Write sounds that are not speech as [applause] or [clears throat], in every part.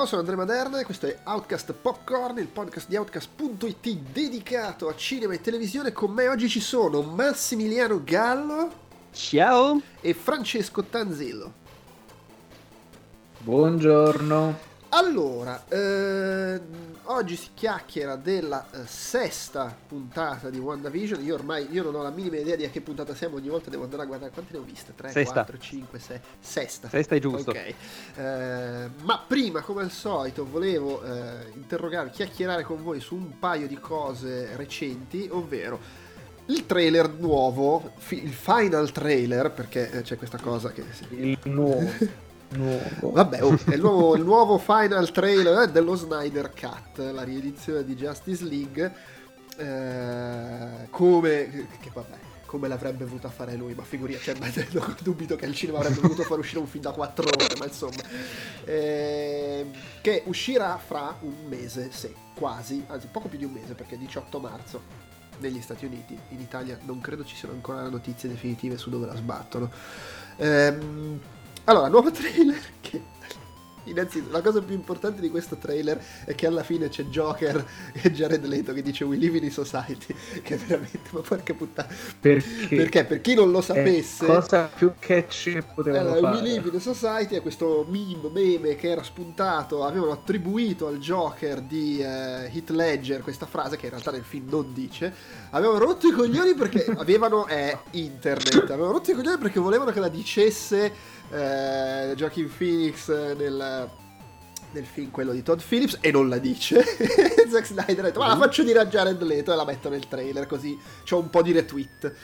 Ciao, sono Andrea Maderna e questo è Outcast Popcorn, il podcast di Outcast.it dedicato a cinema e televisione. Con me oggi ci sono Massimiliano Gallo. Ciao. E Francesco Tanzillo. Buongiorno. Allora, ehm, oggi si chiacchiera della eh, sesta puntata di WandaVision. Io ormai io non ho la minima idea di a che puntata siamo, ogni volta devo andare a guardare quante ne ho viste. 3, Sesta. 4, 5, 6. Sesta. Sesta è giusto. Ok. Eh, ma prima, come al solito, volevo eh, interrogarvi, chiacchierare con voi su un paio di cose recenti, ovvero il trailer nuovo, il final trailer, perché eh, c'è questa cosa che... Il nuovo. [laughs] nuovo. Vabbè, oh, il nuovo, il nuovo final trailer eh, dello Snyder Cut, la riedizione di Justice League. eh, come, che vabbè, come l'avrebbe voluta fare lui, ma figuriamoci, cioè, ma [laughs] dubito che al cinema avrebbe voluto far uscire un film da 4 ore, ma insomma, eh, che uscirà fra un mese, sì, quasi, anzi poco più di un mese, perché è 18 marzo negli Stati Uniti, in Italia non credo ci siano ancora notizie definitive su dove la sbattono. Ehm, allora, nuovo trailer che... Innanzitutto, la cosa più importante di questo trailer è che alla fine c'è Joker e Jared Leto che dice We live in society, [laughs] che veramente, ma porca puttana. Perché? Perché? Per chi non lo sapesse... È cosa più catchy che potevano Allora, We fare. Live in Society è questo meme, meme che era spuntato, avevano attribuito al Joker di eh, Heath Ledger questa frase che in realtà nel film non dice. Avevano rotto i coglioni perché [laughs] avevano è internet, avevano rotto i coglioni perché volevano che la dicesse eh, Joaquin Phoenix nel, nel film quello di Todd Phillips e non la dice. [laughs] Zack Snyder ha detto ma la faccio dire a Jared Leto e la metto nel trailer così c'ho un po' di retweet.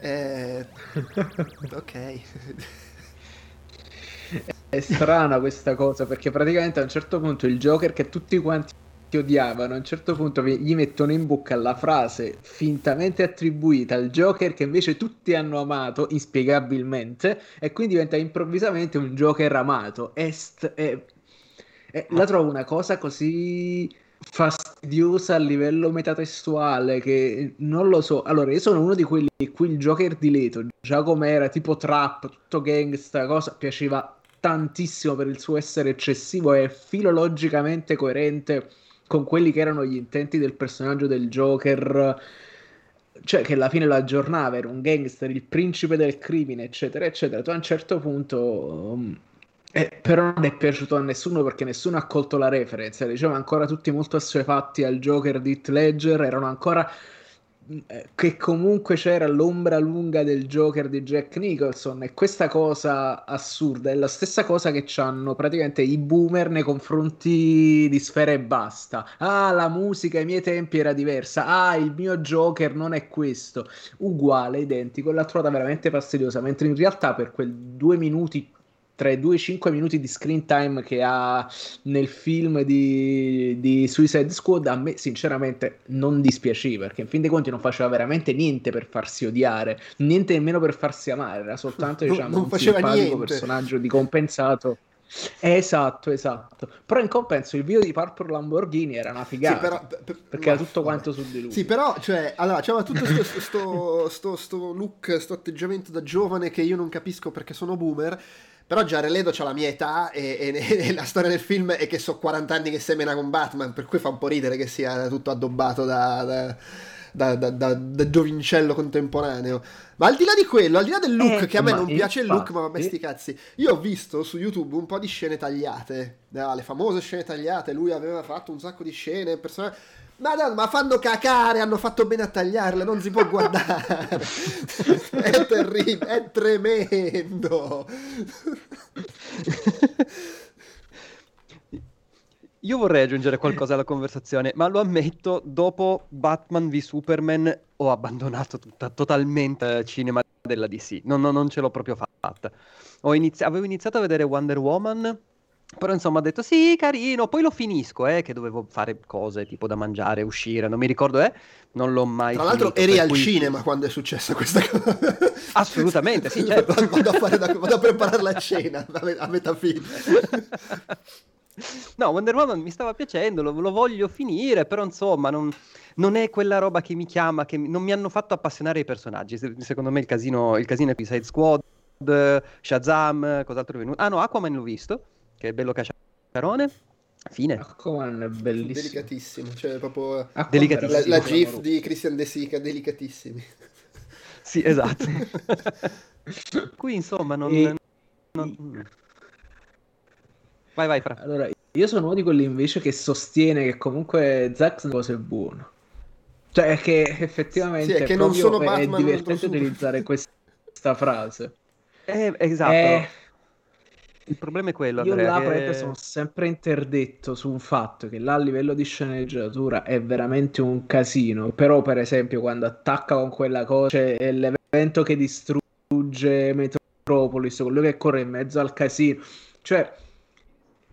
Eh, ok. [laughs] È strana questa cosa perché praticamente a un certo punto il Joker che tutti quanti odiavano, a un certo punto gli mettono in bocca la frase fintamente attribuita al Joker che invece tutti hanno amato inspiegabilmente e quindi diventa improvvisamente un Joker amato. È st- è- è- la trovo una cosa così fastidiosa a livello metatestuale che non lo so. Allora, io sono uno di quelli a cui il Joker di Leto, già com'era, tipo trap, tutto gangsta, cosa, piaceva tantissimo per il suo essere eccessivo e filologicamente coerente con quelli che erano gli intenti del personaggio del Joker. Cioè, che alla fine lo aggiornava, era un gangster, il principe del crimine, eccetera, eccetera. Tu a un certo punto. um, eh, però non è piaciuto a nessuno perché nessuno ha colto la reference. Dicevano ancora tutti molto assuefatti al Joker di Heath Ledger, erano ancora che comunque c'era l'ombra lunga del Joker di Jack Nicholson e questa cosa assurda è la stessa cosa che hanno praticamente i boomer nei confronti di Sfera e Basta. Ah, la musica ai miei tempi era diversa. Ah, il mio Joker non è questo. Uguale, identico, l'ha trovata veramente fastidiosa, mentre in realtà per quel due minuti tra i 2 e i 5 minuti di screen time che ha nel film di, di Suicide Squad, a me sinceramente non dispiaceva perché in fin dei conti non faceva veramente niente per farsi odiare, niente nemmeno per farsi amare, era soltanto [laughs] Non- diciamo, un simpatico niente. personaggio di compensato. Esatto, esatto. Però in compenso il video di Purple Lamborghini era una figata. Sì, però- per- perché ma- era tutto quanto su di lui. Sì, però, cioè, allora, c'era tutto sto, sto, sto- sto look, sto atteggiamento da giovane che io non capisco perché sono boomer. Però Jared Leto ha la mia età e, e- e la storia del film è che so 40 anni che semina con Batman, per cui fa un po' ridere che sia tutto addobbato da, da, da- da- giovincello contemporaneo. Ma al di là di quello, al di là del look, Eh, che a me non piace il look, ma vabbè sti cazzi. Io ho visto su YouTube un po' di scene tagliate, no, le famose scene tagliate, lui aveva fatto un sacco di scene, persone... Ma, no, ma fanno cacare, hanno fatto bene a tagliarle, non si può guardare. [laughs] è terribile, è tremendo. Io vorrei aggiungere qualcosa alla conversazione, ma lo ammetto, dopo Batman v Superman ho abbandonato tutta, totalmente il cinema della DC, non, non- non ce l'ho proprio fatta. Ho inizi- avevo iniziato a vedere Wonder Woman, però insomma ho detto sì, carino, poi lo finisco, eh, che dovevo fare cose tipo da mangiare, uscire, non mi ricordo, eh, non l'ho mai Tra l'altro eri al cui- cinema quando è successa questa cosa. [laughs] Assolutamente, sì, [laughs] certo. Vado a, da- vado a preparare la cena a me- a metà film. [laughs] No, Wonder Woman mi stava piacendo, lo, lo voglio finire, però insomma non, non è quella roba che mi chiama, che mi- non mi hanno fatto appassionare i personaggi. Se- Secondo me il casino, il casino è qui, Side Squad, Shazam, cos'altro è venuto? Ah no, Aquaman l'ho visto, che è bello Carone. Fine. Aquaman è bellissimo. Delicatissimo, cioè proprio Aquaman Delicatissimo. la, la gif di Christian De Sica, delicatissimi. [laughs] Sì, esatto. [laughs] Qui insomma non... E- non-. Vai, vai, Fra. Allora, io sono uno di quelli invece che sostiene che comunque Zack Snyder è buono. Cioè, che effettivamente Sì, è che non sono è Batman divertente contro Superman. utilizzare questa frase. Eh, esatto. Eh, Il problema è quello, io là che- sono sempre interdetto su un fatto che là a livello di sceneggiatura è veramente un casino. Però, per esempio, quando attacca con quella cosa, c'è l'evento che distrugge Metropolis, quello che corre in mezzo al casino. Cioè,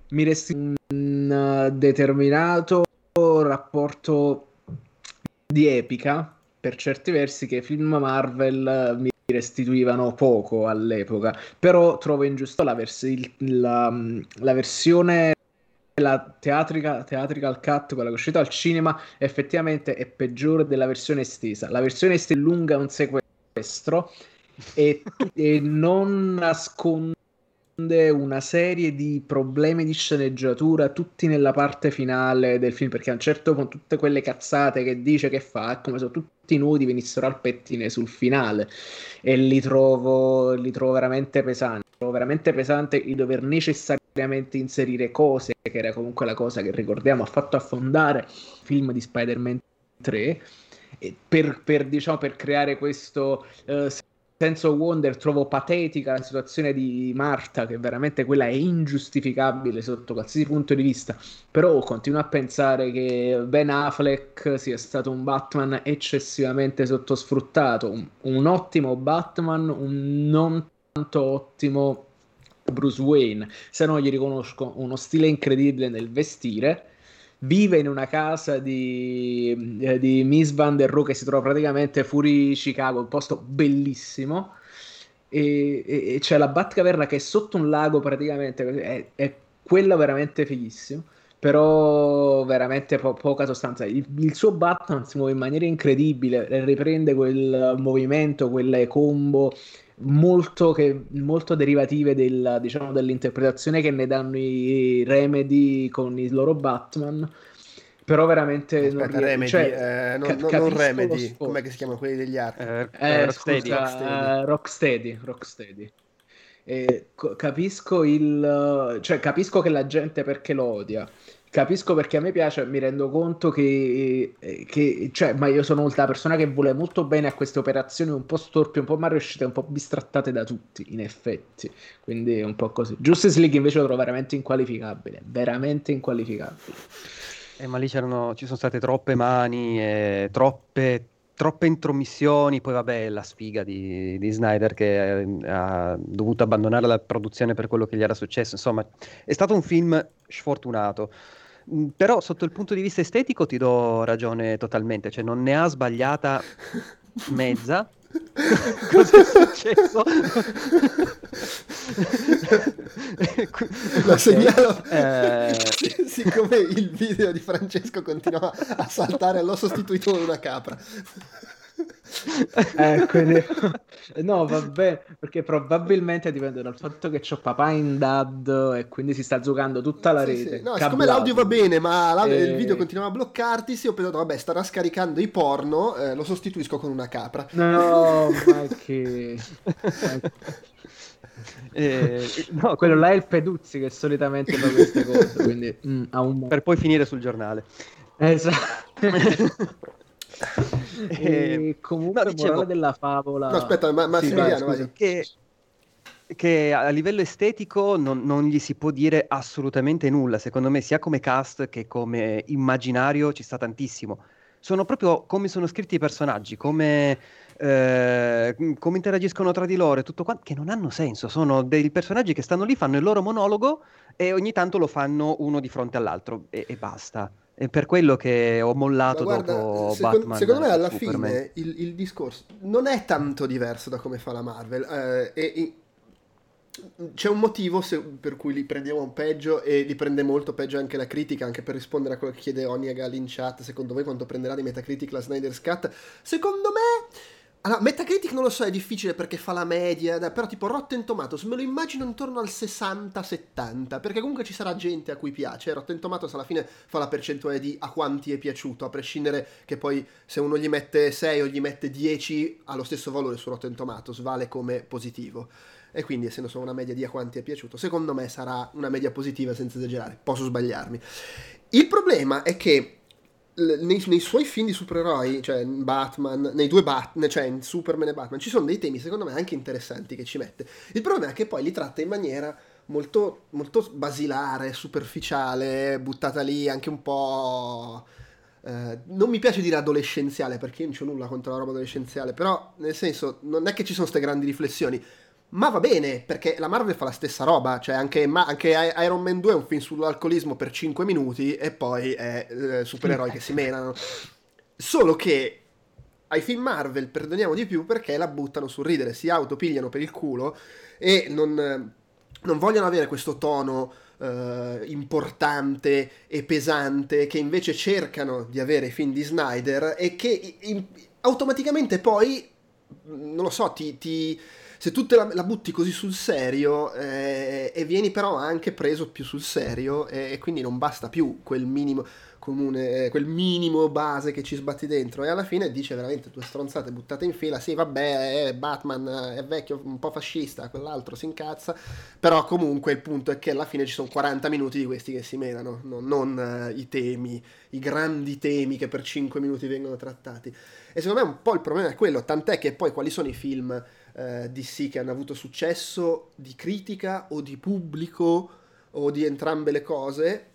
mi resti un uh, determinato rapporto di epica per certi versi che film Marvel uh, mi restituivano poco all'epoca però trovo ingiusto la, vers- il- la, la versione la teatrica, theatrical cut quella che è uscita al cinema effettivamente è peggiore della versione estesa. La versione estesa è lunga un sequestro e, e non nasconde una serie di problemi di sceneggiatura tutti nella parte finale del film perché a un certo punto tutte quelle cazzate che dice che fa è come se tutti nudi venissero al pettine sul finale. E li trovo, li trovo veramente pesanti. Trovo veramente pesante il dover necessariamente inserire cose che era comunque la cosa che ricordiamo ha fatto affondare il film di Spider-Man 3 e per, per, diciamo, per creare questo eh, senso wonder trovo patetica la situazione di Marta che veramente quella è ingiustificabile sotto qualsiasi punto di vista. Però continuo a pensare che Ben Affleck sia stato un Batman eccessivamente sottosfruttato. Un, un ottimo Batman un non tanto ottimo Bruce Wayne. Se no gli riconosco uno stile incredibile nel vestire vive in una casa di, eh, di Miss Van der Rohe che si trova praticamente fuori Chicago, un posto bellissimo. E, e- e c'è la Batcaverna che è sotto un lago praticamente, è, è quella veramente fighissimo. Però veramente po- poca sostanza. Il, il suo Batman si muove in maniera incredibile, riprende quel movimento, quelle combo molto, che, molto derivative del, diciamo, dell'interpretazione che ne danno i Remedy con i loro Batman. Però veramente non Aspetta, rie- Remedy, cioè, eh, non, ca- non- non Remedy, che si chiamano quelli degli archi? Eh, Eh, Rocksteady. scusa, Rocksteady. eh, Rocksteady, Rocksteady. Eh, co- capisco il cioè capisco che la gente perché lo odia capisco perché a me piace mi rendo conto che, eh, che cioè ma io sono molta persona che vuole molto bene a queste operazioni un po' storpie un po' mal riuscite un po' bistrattate da tutti in effetti. Quindi è un po' così. Justice League invece lo trovo veramente inqualificabile veramente inqualificabile. Eh, ma lì ci sono state troppe mani, e troppe, troppe intromissioni, poi vabbè la sfiga di, di Snyder che eh, ha dovuto abbandonare la produzione per quello che gli era successo, insomma è stato un film sfortunato. Mm, Però sotto il punto di vista estetico ti do ragione totalmente, cioè non ne ha sbagliata mezza. [laughs] [laughs] Cos'è successo? [laughs] [laughs] Lo segnalo. eh, Siccome il video di Francesco continua a saltare, l'ho sostituito con una capra. Eh, quindi- no, va bene, perché probabilmente dipende dal fatto che c'ho papà in dad e quindi si sta giocando tutta la Sì, rete. sì. No, siccome l'audio va bene, ma Eh, il video continuava a bloccarti, ho pensato, vabbè, starà scaricando i porno, eh, lo sostituisco con una capra. No, ma che... [laughs] eh, no, Quello là è il Peduzzi che solitamente fa queste cose, [laughs] quindi mm, ha un... per poi finire sul giornale. Esatto. [laughs] Eh, e comunque, no, dicevo- morale della favola... No, aspetta, ma, Sì, Massimiliano, vai, vai. scusa. che, che a livello estetico non, non gli si può dire assolutamente nulla. Secondo me, sia come cast che come immaginario ci sta tantissimo. Sono proprio come sono scritti i personaggi, come, eh, come interagiscono tra di loro e tutto quanto, che non hanno senso. Sono dei personaggi che stanno lì, fanno il loro monologo e ogni tanto lo fanno uno di fronte all'altro e, e basta. È per quello che ho mollato guarda, dopo secon- Batman. secondo me alla Superman. fine il, il discorso non è tanto diverso da come fa la Marvel. eh, e- e- c'è un motivo se- per cui li prendiamo un peggio e li prende molto peggio anche la critica, anche per rispondere a quello che chiede Oniagal in chat. Secondo voi quanto prenderà di Metacritic la Snyder's Cut? Secondo me Allora, Metacritic non lo so, è difficile perché fa la media, però tipo Rotten Tomatoes me lo immagino intorno al 60-70, perché comunque ci sarà gente a cui piace. Rotten Tomatoes alla fine fa la percentuale di a quanti è piaciuto, a prescindere che poi se uno gli mette 6 o gli mette 10 ha lo stesso valore su Rotten Tomatoes, vale come positivo. E quindi essendo solo una media di a quanti è piaciuto, secondo me sarà una media positiva senza esagerare, posso sbagliarmi. Il problema è che nei, nei, suoi film di supereroi, cioè Batman, nei due Batman, cioè in Superman e Batman, ci sono dei temi secondo me anche interessanti che ci mette. Il problema è che poi li tratta in maniera molto, molto basilare, superficiale, buttata lì anche un po'... Eh, non mi piace dire adolescenziale perché io non ho nulla contro la roba adolescenziale, però nel senso non è che ci sono queste grandi riflessioni ma va bene, perché la Marvel fa la stessa roba, cioè anche, ma, anche Iron Man 2 è un film sull'alcolismo per 5 minuti e poi è eh, supereroi che si [laughs] menano. Solo che ai film Marvel perdoniamo di più perché la buttano sul ridere, si autopigliano per il culo e non, non vogliono avere questo tono uh, importante e pesante che invece cercano di avere i film di Snyder e che in, automaticamente poi, non lo so, ti, ti se tu la, la butti così sul serio eh, e vieni però anche preso più sul serio e, e quindi non basta più quel minimo comune, eh, quel minimo base che ci sbatti dentro e alla fine dice veramente due stronzate buttate in fila, sì vabbè Batman è vecchio, un po' fascista, quell'altro si incazza, però comunque il punto è che alla fine ci sono 40 minuti di questi che si menano, no, non uh, i temi, i grandi temi che per 5 minuti vengono trattati. E secondo me un po' il problema è quello, tant'è che poi quali sono i film eh, DC che hanno avuto successo di critica o di pubblico o di entrambe le cose,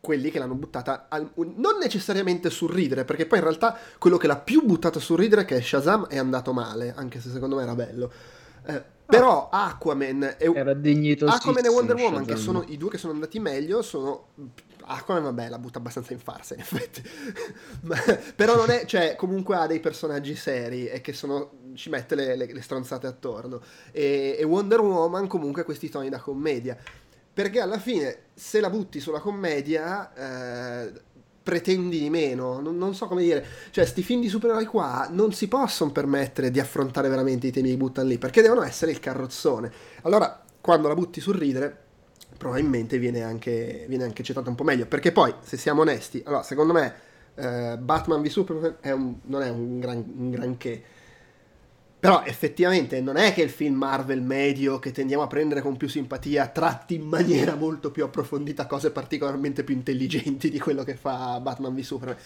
quelli che l'hanno buttata al, non necessariamente sul ridere, perché poi in realtà quello che l'ha più buttata sul ridere, che è Shazam, è andato male, anche se secondo me era bello. Eh, però Aquaman e, Aquaman e Wonder Woman, Shazam. che sono i due che sono andati meglio, sono Aquaman vabbè la butta abbastanza in farsa in effetti [laughs] Ma, però non è cioè comunque ha dei personaggi seri e che sono ci mette le, le, le stronzate attorno. E, e, Wonder Woman comunque ha questi toni da commedia. Perché alla fine se la butti sulla commedia eh, pretendi di meno. Non, non, so come dire. Cioè sti film di supereroi qua non si possono permettere di affrontare veramente i temi che buttano lì perché devono essere il carrozzone. Allora quando la butti sul ridere probabilmente viene anche, viene anche citato un po' meglio. Perché poi, se siamo onesti, allora, secondo me eh, Batman v Superman è un, non è un, gran, un granché. Però effettivamente non è che il film Marvel medio che tendiamo a prendere con più simpatia tratti in maniera molto più approfondita cose particolarmente più intelligenti di quello che fa Batman v Superman.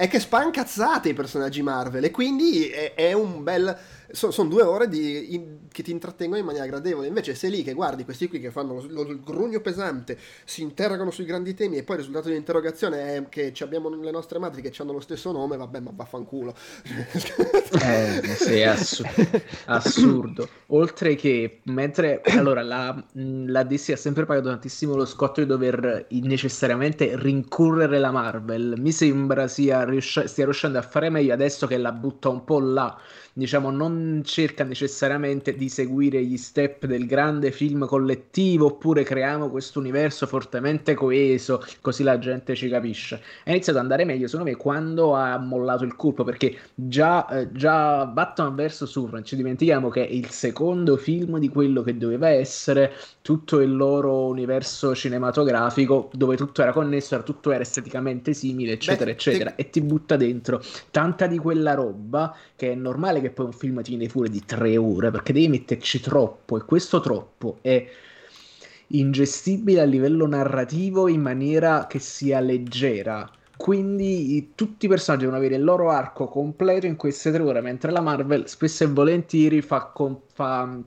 È che spancazzate i personaggi Marvel e quindi è, è un bel so, sono due ore di, in, che ti intrattengono in maniera gradevole. Invece, sei lì che guardi questi qui che fanno lo, lo, il grugno pesante, si interrogano sui grandi temi e poi il risultato dell'interrogazione è che abbiamo le nostre madri che hanno lo stesso nome, vabbè, ma vaffanculo. [laughs] eh, sì, assurdo. assurdo. Oltre che, mentre allora la, la DC ha sempre pagato tantissimo lo scotto di dover necessariamente rincorrere la Marvel, mi sembra sia riusci- stia riuscendo a fare meglio adesso che la butta un po' là diciamo, non cerca necessariamente di seguire gli step del grande film collettivo oppure creiamo questo universo fortemente coeso, così la gente ci capisce. È iniziato ad andare meglio, secondo me, quando ha mollato il colpo, perché già, eh, già Batman vs Superman, ci dimentichiamo che è il secondo film di quello che doveva essere tutto il loro universo cinematografico, dove tutto era connesso, tutto era esteticamente simile, eccetera, Beh, eccetera, te... e ti butta dentro tanta di quella roba che è normale che poi un film ti viene fuori di tre ore perché devi metterci troppo e questo troppo è ingestibile a livello narrativo in maniera che sia leggera. Quindi tutti i personaggi devono avere il loro arco completo in queste tre ore, mentre la Marvel spesso e volentieri fa, fa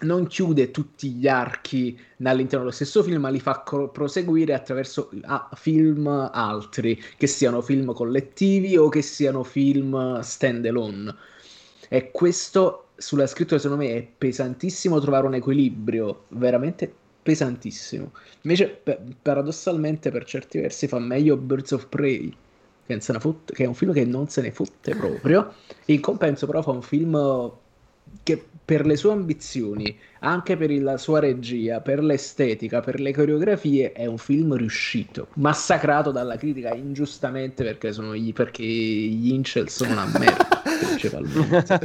non chiude tutti gli archi all'interno dello stesso film, ma li fa co- proseguire attraverso ah, film altri, che siano film collettivi o che siano film stand alone. E questo sulla scrittura secondo me è pesantissimo trovare un equilibrio, veramente pesantissimo. Invece paradossalmente per certi versi fa meglio Birds of Prey, che, fotte, che, è un film che non se ne fotte proprio. [laughs] In compenso però fa un film che per le sue ambizioni, anche per la sua regia, per l'estetica, per le coreografie, è un film riuscito, massacrato dalla critica ingiustamente perché, sono gli, perché gli incel sono una merda, [laughs] principalmente.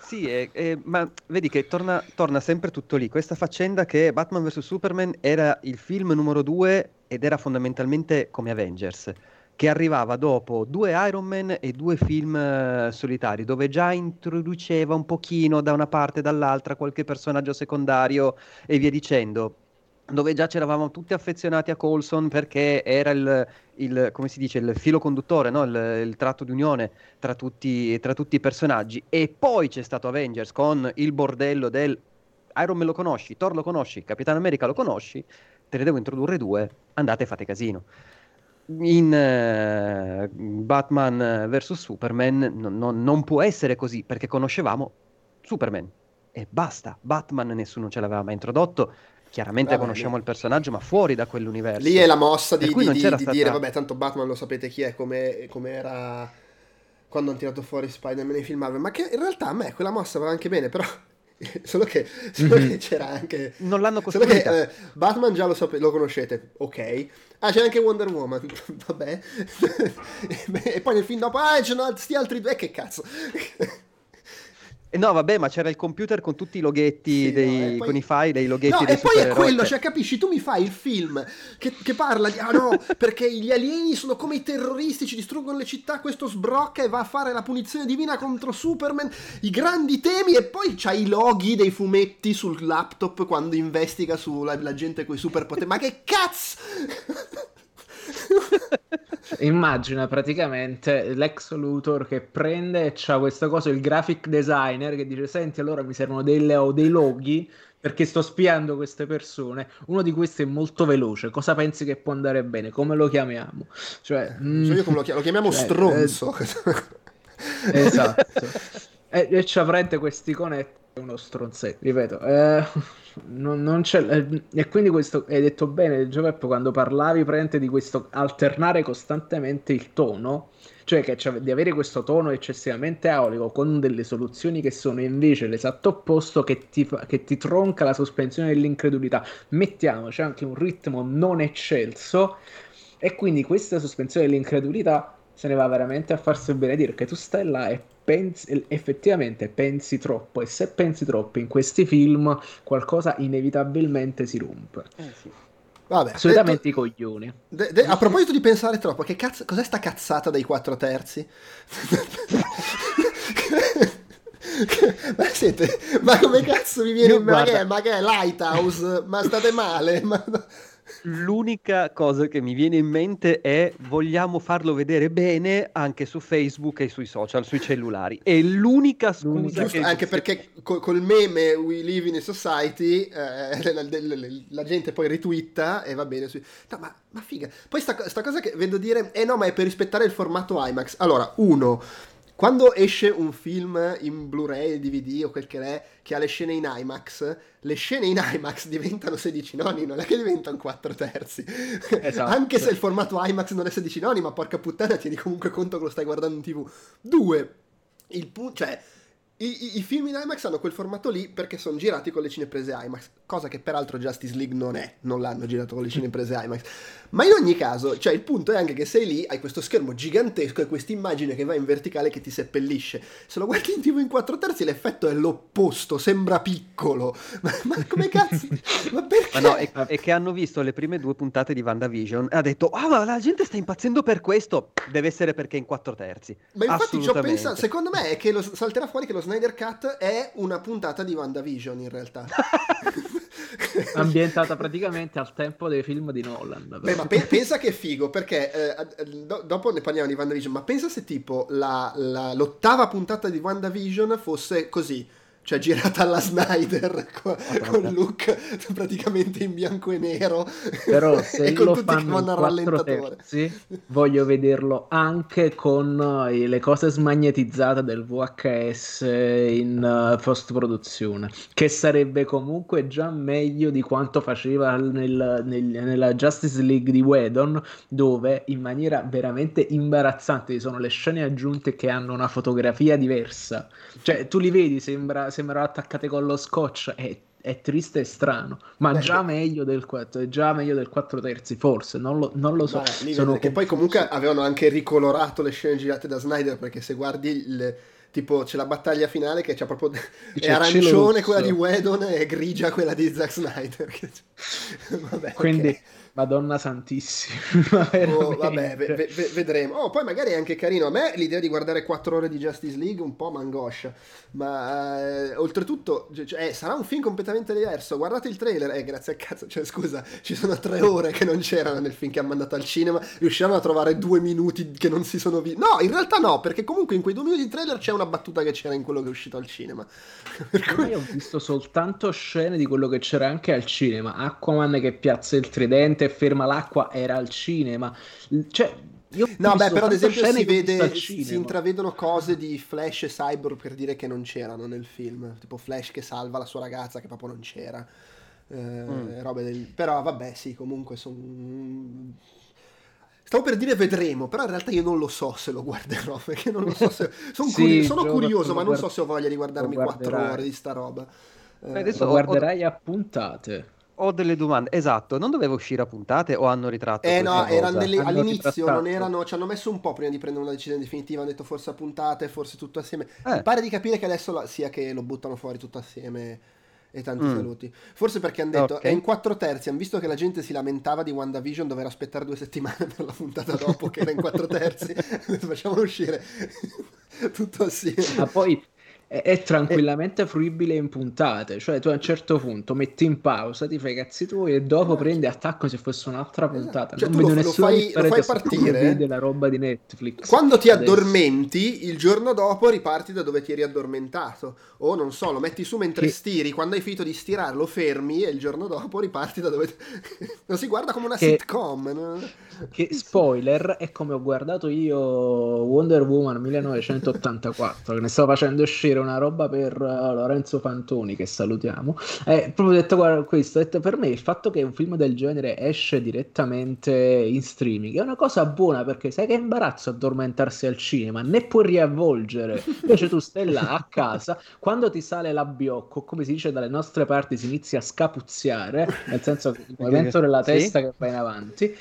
Sì, è, è, ma vedi che torna, torna, sempre tutto lì. Questa faccenda che Batman vs Superman era il film numero due ed era fondamentalmente come Avengers che arrivava dopo due Iron Man e due film uh, solitari, dove già introduceva un pochino da una parte e dall'altra qualche personaggio secondario e via dicendo. Dove già ci eravamo tutti affezionati a Colson perché era il, il dice, il filo conduttore, no? il, il, tratto di unione tra tutti, tra tutti i personaggi. E poi c'è stato Avengers con il bordello del Iron Man lo conosci, Thor lo conosci, Capitan America lo conosci, te ne devo introdurre due, andate e fate casino in uh, Batman vs Superman no, no, non può essere così perché conoscevamo Superman e basta. Batman nessuno ce l'aveva mai introdotto. Chiaramente vabbè, conosciamo lì. il personaggio, ma fuori da quell'universo. Lì è la mossa di, di, di, stata... dire: vabbè, tanto Batman lo sapete chi è, come, come era quando hanno tirato fuori Spider-Man nei film Marvel. Ma che in realtà a me quella mossa va anche bene, però [laughs] solo che, solo mm-hmm. che c'era anche non l'hanno costruita solo che, eh, Batman già lo, sape- lo conoscete ok. Ah c'è anche Wonder Woman [laughs] vabbè. [laughs] E poi nel film dopo ah c'è sti altri due che cazzo no, vabbè, ma c'era il computer con tutti i loghetti, sì, dei, no, poi... con i file dei loghetti no, dei e poi è quello, cioè capisci, tu mi fai il film che, che parla di, ah no, [laughs] perché gli alieni sono come i terroristi, ci distruggono le città, questo sbrocca e va a fare la punizione divina contro Superman, i grandi temi e poi c'hai i loghi dei fumetti sul laptop quando investiga sulla la gente con i superpoteri, ma che cazzo! [laughs] Immagina praticamente l'ex Luthor che prende e c'ha questa cosa, il graphic designer che dice: Senti, allora mi servono delle, o dei loghi perché sto spiando queste persone. Uno di questi è molto veloce. Cosa pensi che può andare bene? Come lo chiamiamo? Cioè, mm, io come lo, chiam- lo chiamiamo [laughs] cioè, stronzo. Eh, esatto. [laughs] e, e c'ha questi conetti uno stronzetto, ripeto. Eh, [laughs] non, non c'è, eh, e quindi questo hai detto bene, Giovanni, quando parlavi prende di questo alternare costantemente il tono, cioè che di avere questo tono eccessivamente aurico con delle soluzioni che sono invece l'esatto opposto che ti, che ti tronca la sospensione dell'incredulità. Mettiamoci anche un ritmo non eccelso e quindi questa sospensione dell'incredulità se ne va veramente a farsi benedire che tu stai là e pensi, effettivamente pensi troppo e se pensi troppo in questi film qualcosa inevitabilmente si rompe. Eh sì. Vabbè, Solitamente detto, i coglioni. De, de, a proposito di pensare troppo, che cazzo, cos'è sta cazzata dei quattro terzi? [laughs] ma siete, ma come cazzo mi viene? Ma che, è, ma che è Lighthouse? Ma state male? Ma... L'unica cosa che mi viene in mente è vogliamo farlo vedere bene anche su Facebook e sui social, sui cellulari. È l'unica scusa Giusto, anche perché col, col meme We Live in a Society eh, la, la, la, la, gente poi ritwitta e va bene. Su... No, ma, ma, figa. Poi sta, sta cosa che vedo dire, eh no, ma è per rispettare il formato IMAX. Allora, uno quando esce un film in Blu-ray, DVD o quel che è, che ha le scene in IMAX, le scene in [laughs] IMAX diventano 16 noni, non è che diventano 4 terzi. Esatto. Anche se il formato IMAX non è 16 noni, ma porca puttana, tieni comunque conto che lo stai guardando in TV. Due, il punto, cioè, i, i, film in IMAX hanno quel formato lì perché sono girati con le cineprese IMAX, cosa che peraltro Justice League non è, non l'hanno girato con le cineprese IMAX. Ma in ogni caso, cioè il punto è anche che sei lì, hai questo schermo gigantesco e questa immagine che va in verticale che ti seppellisce. Se lo guardi in TV in 4 terzi l'effetto è l'opposto, sembra piccolo. [laughs] Ma, ma come cazzo? ma perché? Ma no, è, è, che hanno visto le prime due puntate di WandaVision e ha detto, ah oh, ma la gente sta impazzendo per questo, deve essere perché è in 4 terzi. Ma infatti ci ho pensato, secondo me è che lo, salterà fuori che lo Snyder Cut è una puntata di WandaVision in realtà. [laughs] Ambientata praticamente al tempo dei film di Nolan. Beh, ma pe- pensa che è figo, perché eh, do- dopo ne parliamo di WandaVision, ma pensa se tipo la, la, l'ottava puntata di WandaVision fosse così cioè girata alla Snyder [laughs] con, con look praticamente in bianco e nero. Però [laughs] se e con lo tutti che vanno al rallentatore. terzi, voglio vederlo anche con eh, le cose smagnetizzate del VHS in uh, post produzione che sarebbe comunque già meglio di quanto faceva nel, nel, nella Justice League di Wedon dove in maniera veramente imbarazzante ci sono le scene aggiunte che hanno una fotografia diversa. Cioè tu li vedi sembra sembrano attaccate con lo scotch. È, è triste e strano, ma Beh, già, meglio del 4, è già meglio del 4 terzi, forse, non lo, non lo so. Beh, Sono che poi comunque avevano anche ricolorato le scene girate da Snyder, perché se guardi il tipo c'è la battaglia finale che c'è proprio c'è [laughs] è arancione quella di Wedon e grigia quella di Zack Snyder [laughs] vabbè, quindi okay. Madonna Santissima. [laughs] Oh, vabbè, ve- ve- vedremo. Oh, poi magari è anche carino. A me l'idea di guardare 4 ore di Justice League un po' mangoscia. Ma eh, oltretutto, cioè, eh, sarà un film completamente diverso. Guardate il trailer. Eh, grazie al cazzo. Cioè, scusa, ci sono 3 ore che non c'erano nel film che hanno mandato al cinema. Riusciamo a trovare 2 minuti che non si sono visti. No, in realtà no, perché comunque in quei 2 minuti di trailer c'è una battuta che c'era in quello che è uscito al cinema. [laughs] cui... Io ho visto soltanto scene di quello che c'era anche al cinema. Aquaman che piazza il tridente ferma l'acqua era al cinema. Cioè, no, beh, però ad esempio si, vede, si intravedono cose di Flash e Cyborg per dire che non c'erano nel film, tipo Flash che salva la sua ragazza che proprio non c'era. Eh, mm. del... Però vabbè, sì, comunque sono... Stavo per dire vedremo, però in realtà io non lo so se lo guarderò, [laughs] perché non lo so se... [laughs] Sono, sì, curi... sono curioso, ma non so se ho voglia di guardarmi 4 ore di sta roba. Eh, adesso lo guarderai ho... a puntate ho delle domande. Esatto, non doveva uscire a puntate o hanno ritratto? Eh no, delle... all'inizio non erano, ci hanno messo un po' prima di prendere una decisione definitiva, hanno detto forse a puntate, forse tutto assieme. Eh. Mi pare di capire che adesso la... sia che lo buttano fuori tutto assieme e tanti mm. saluti. Forse perché hanno detto okay. è in quattro terzi, hanno visto che la gente si lamentava di WandaVision, dover aspettare due settimane [laughs] per la puntata dopo che era in quattro terzi. [laughs] Facciamolo uscire [laughs] tutto assieme. Ma poi è, tranquillamente fruibile in puntate. Cioè, tu a un certo punto metti in pausa, ti fai i cazzi tuoi e dopo prendi attacco se fosse un'altra esatto. puntata. Cioè, non vedo lo, lo fai, lo fai partire della roba di Netflix. Quando ti adesso. addormenti, il giorno dopo riparti da dove ti eri addormentato. O non so, lo metti su mentre che... stiri. Quando hai finito di stirare, lo fermi e il giorno dopo riparti da dove. [laughs] non si guarda come una che... sitcom. No? Che spoiler è come ho guardato io Wonder Woman 1984, che ne stavo facendo uscire una roba per uh, Lorenzo Fantoni, che salutiamo. Eh, proprio detto, guarda, questo, detto, per me il fatto che un film del genere esce direttamente in streaming è una cosa buona perché sai che imbarazzo addormentarsi al cinema, ne puoi riavvolgere. Invece tu stai là a casa, quando ti sale l'abbiocco, come si dice dalle nostre parti, si inizia a scapuzziare, nel senso che il movimento della testa sì? che va in avanti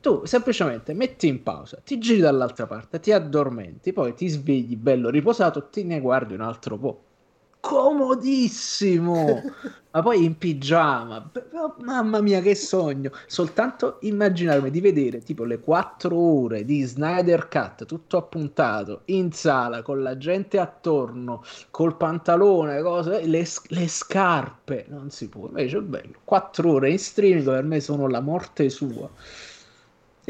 tu semplicemente metti in pausa, ti giri dall'altra parte, ti addormenti, poi ti svegli bello riposato, ti ne guardi un altro po'. Comodissimo! [laughs] Ma poi in pigiama, oh, mamma mia che sogno! Soltanto immaginarmi di vedere tipo le 4 ore di Snyder Cut tutto appuntato in sala con la gente attorno, col pantalone, cose, le, le scarpe, non si può, invece è bello. 4 ore in streaming per me sono la morte sua.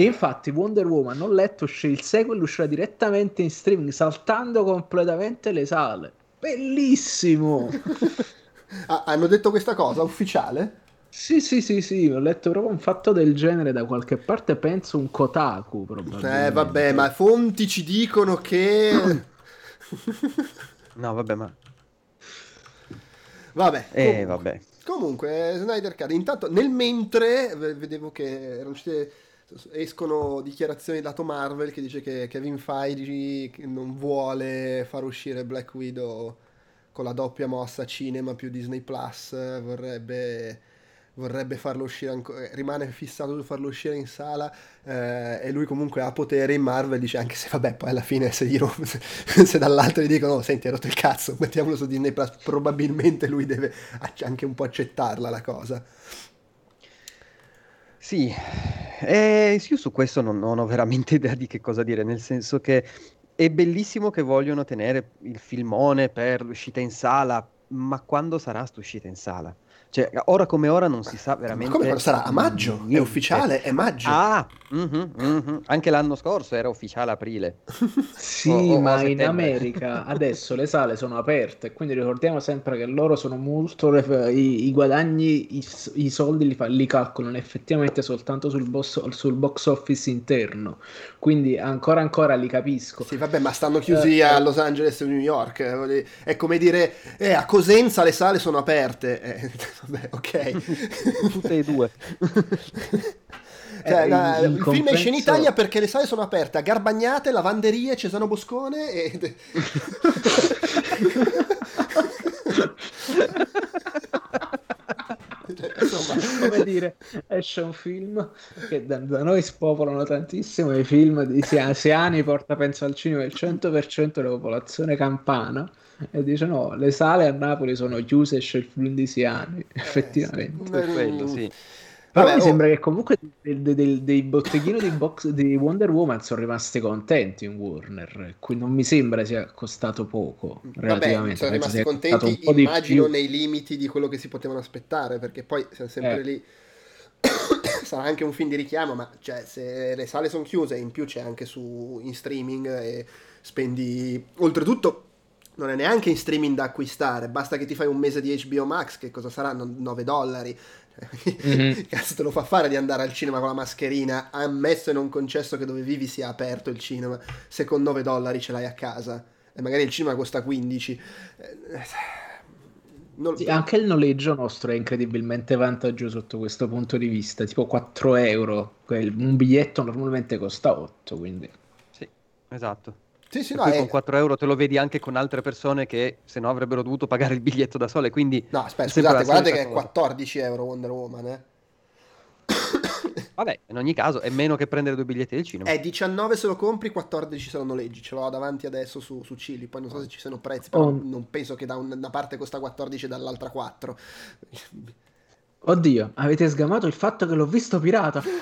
E infatti Wonder Woman, non letto, uscì il sequel, uscirà direttamente in streaming, saltando completamente le sale. Bellissimo! [laughs] ah, hanno detto questa cosa, ufficiale? Sì, sì, sì, sì, ho letto proprio un fatto del genere da qualche parte, penso un Kotaku probabilmente. Eh, vabbè, ma fonti ci dicono che... [coughs] no, vabbè, ma... Vabbè. Eh, comunque, vabbè. Comunque, Snyder Card, intanto, nel mentre, vedevo che erano uscite escono dichiarazioni dato Marvel che dice che Kevin Feige non vuole far uscire Black Widow con la doppia mossa cinema più Disney Plus, vorrebbe, vorrebbe farlo uscire ancora, rimane fissato su farlo uscire in sala eh, e lui comunque ha potere in Marvel, dice anche se vabbè poi alla fine se, gli, [laughs] se, se dall'altro gli dicono oh, senti hai rotto il cazzo, mettiamolo su Disney Plus, probabilmente lui deve anche un po' accettarla la cosa. Sì, eh, io su questo non, non ho veramente [laughs] idea di che cosa dire, nel senso che è bellissimo che vogliono tenere il filmone per l'uscita in sala, ma quando sarà sta uscita in sala? Cioè, ora come ora non si sa veramente. Ma come sarà? A maggio? Niente. È ufficiale? È maggio. Ah, uh-huh, uh-huh. anche l'anno scorso era ufficiale aprile. [laughs] sì, o, o ma in America [laughs] adesso le sale sono aperte, quindi ricordiamo sempre che loro sono molto. I, i guadagni, i, i soldi li, li, calcolano effettivamente soltanto sul, boss, sul, box office interno. Quindi ancora ancora li capisco. Sì, vabbè, ma stanno chiusi uh, a Los Angeles e New York. È come dire, eh, a Cosenza le sale sono aperte. Eh, vabbè, ok. [laughs] Tutte e due. [laughs] Cioè, eh, la, il, il compenso... film esce in Italia perché le sale sono aperte a Garbagnate, Lavanderie, Cesano Boscone e... [laughs] insomma, come dire, esce un film che da, da, noi spopolano tantissimo i film di Siani, porta penso al cinema il 100% della popolazione campana e dice no, le sale a Napoli sono chiuse esce il film di Siani, effettivamente. Per quello, sì. Però Vabbè, mi oh. sembra che comunque dei, dei, dei botteghini di, box, di Wonder Woman sono rimasti contenti in Warner, qui non mi sembra sia costato poco. Vabbè, sono rimasti contenti, immagino, nei limiti di quello che si potevano aspettare, perché poi siamo sempre eh. lì. [coughs] Sarà anche un film di richiamo, ma cioè, se le sale sono chiuse, in più c'è anche su in streaming e spendi. Oltretutto, non è neanche in streaming da acquistare, basta che ti fai un mese di HBO Max, che cosa saranno? 9 dollari. Mm-hmm. [laughs] Cazzo te lo fa fare di andare al cinema con la mascherina, ammesso e non concesso che dove vivi sia aperto il cinema, se con 9 dollari ce l'hai a casa e magari il cinema costa 15. Non... Sì, anche il noleggio nostro è incredibilmente vantaggioso sotto questo punto di vista, tipo 4 euro, un biglietto normalmente costa 8, quindi... Sì, esatto. Sì, sì, no, è... con 4 euro te lo vedi anche con altre persone che se no avrebbero dovuto pagare il biglietto da sole. Quindi no, aspetta, scusate, guardate che è 14 euro Wonder Woman. Eh. [coughs] Vabbè, in ogni caso è meno che prendere due biglietti del cinema. È 19 se lo compri, 14 se lo noleggi. Ce l'ho davanti adesso su, su Cili. Poi non so se ci sono prezzi, però oh. non penso che da una parte costa 14 e dall'altra 4. Oddio, avete sgamato il fatto che l'ho visto pirata. [laughs]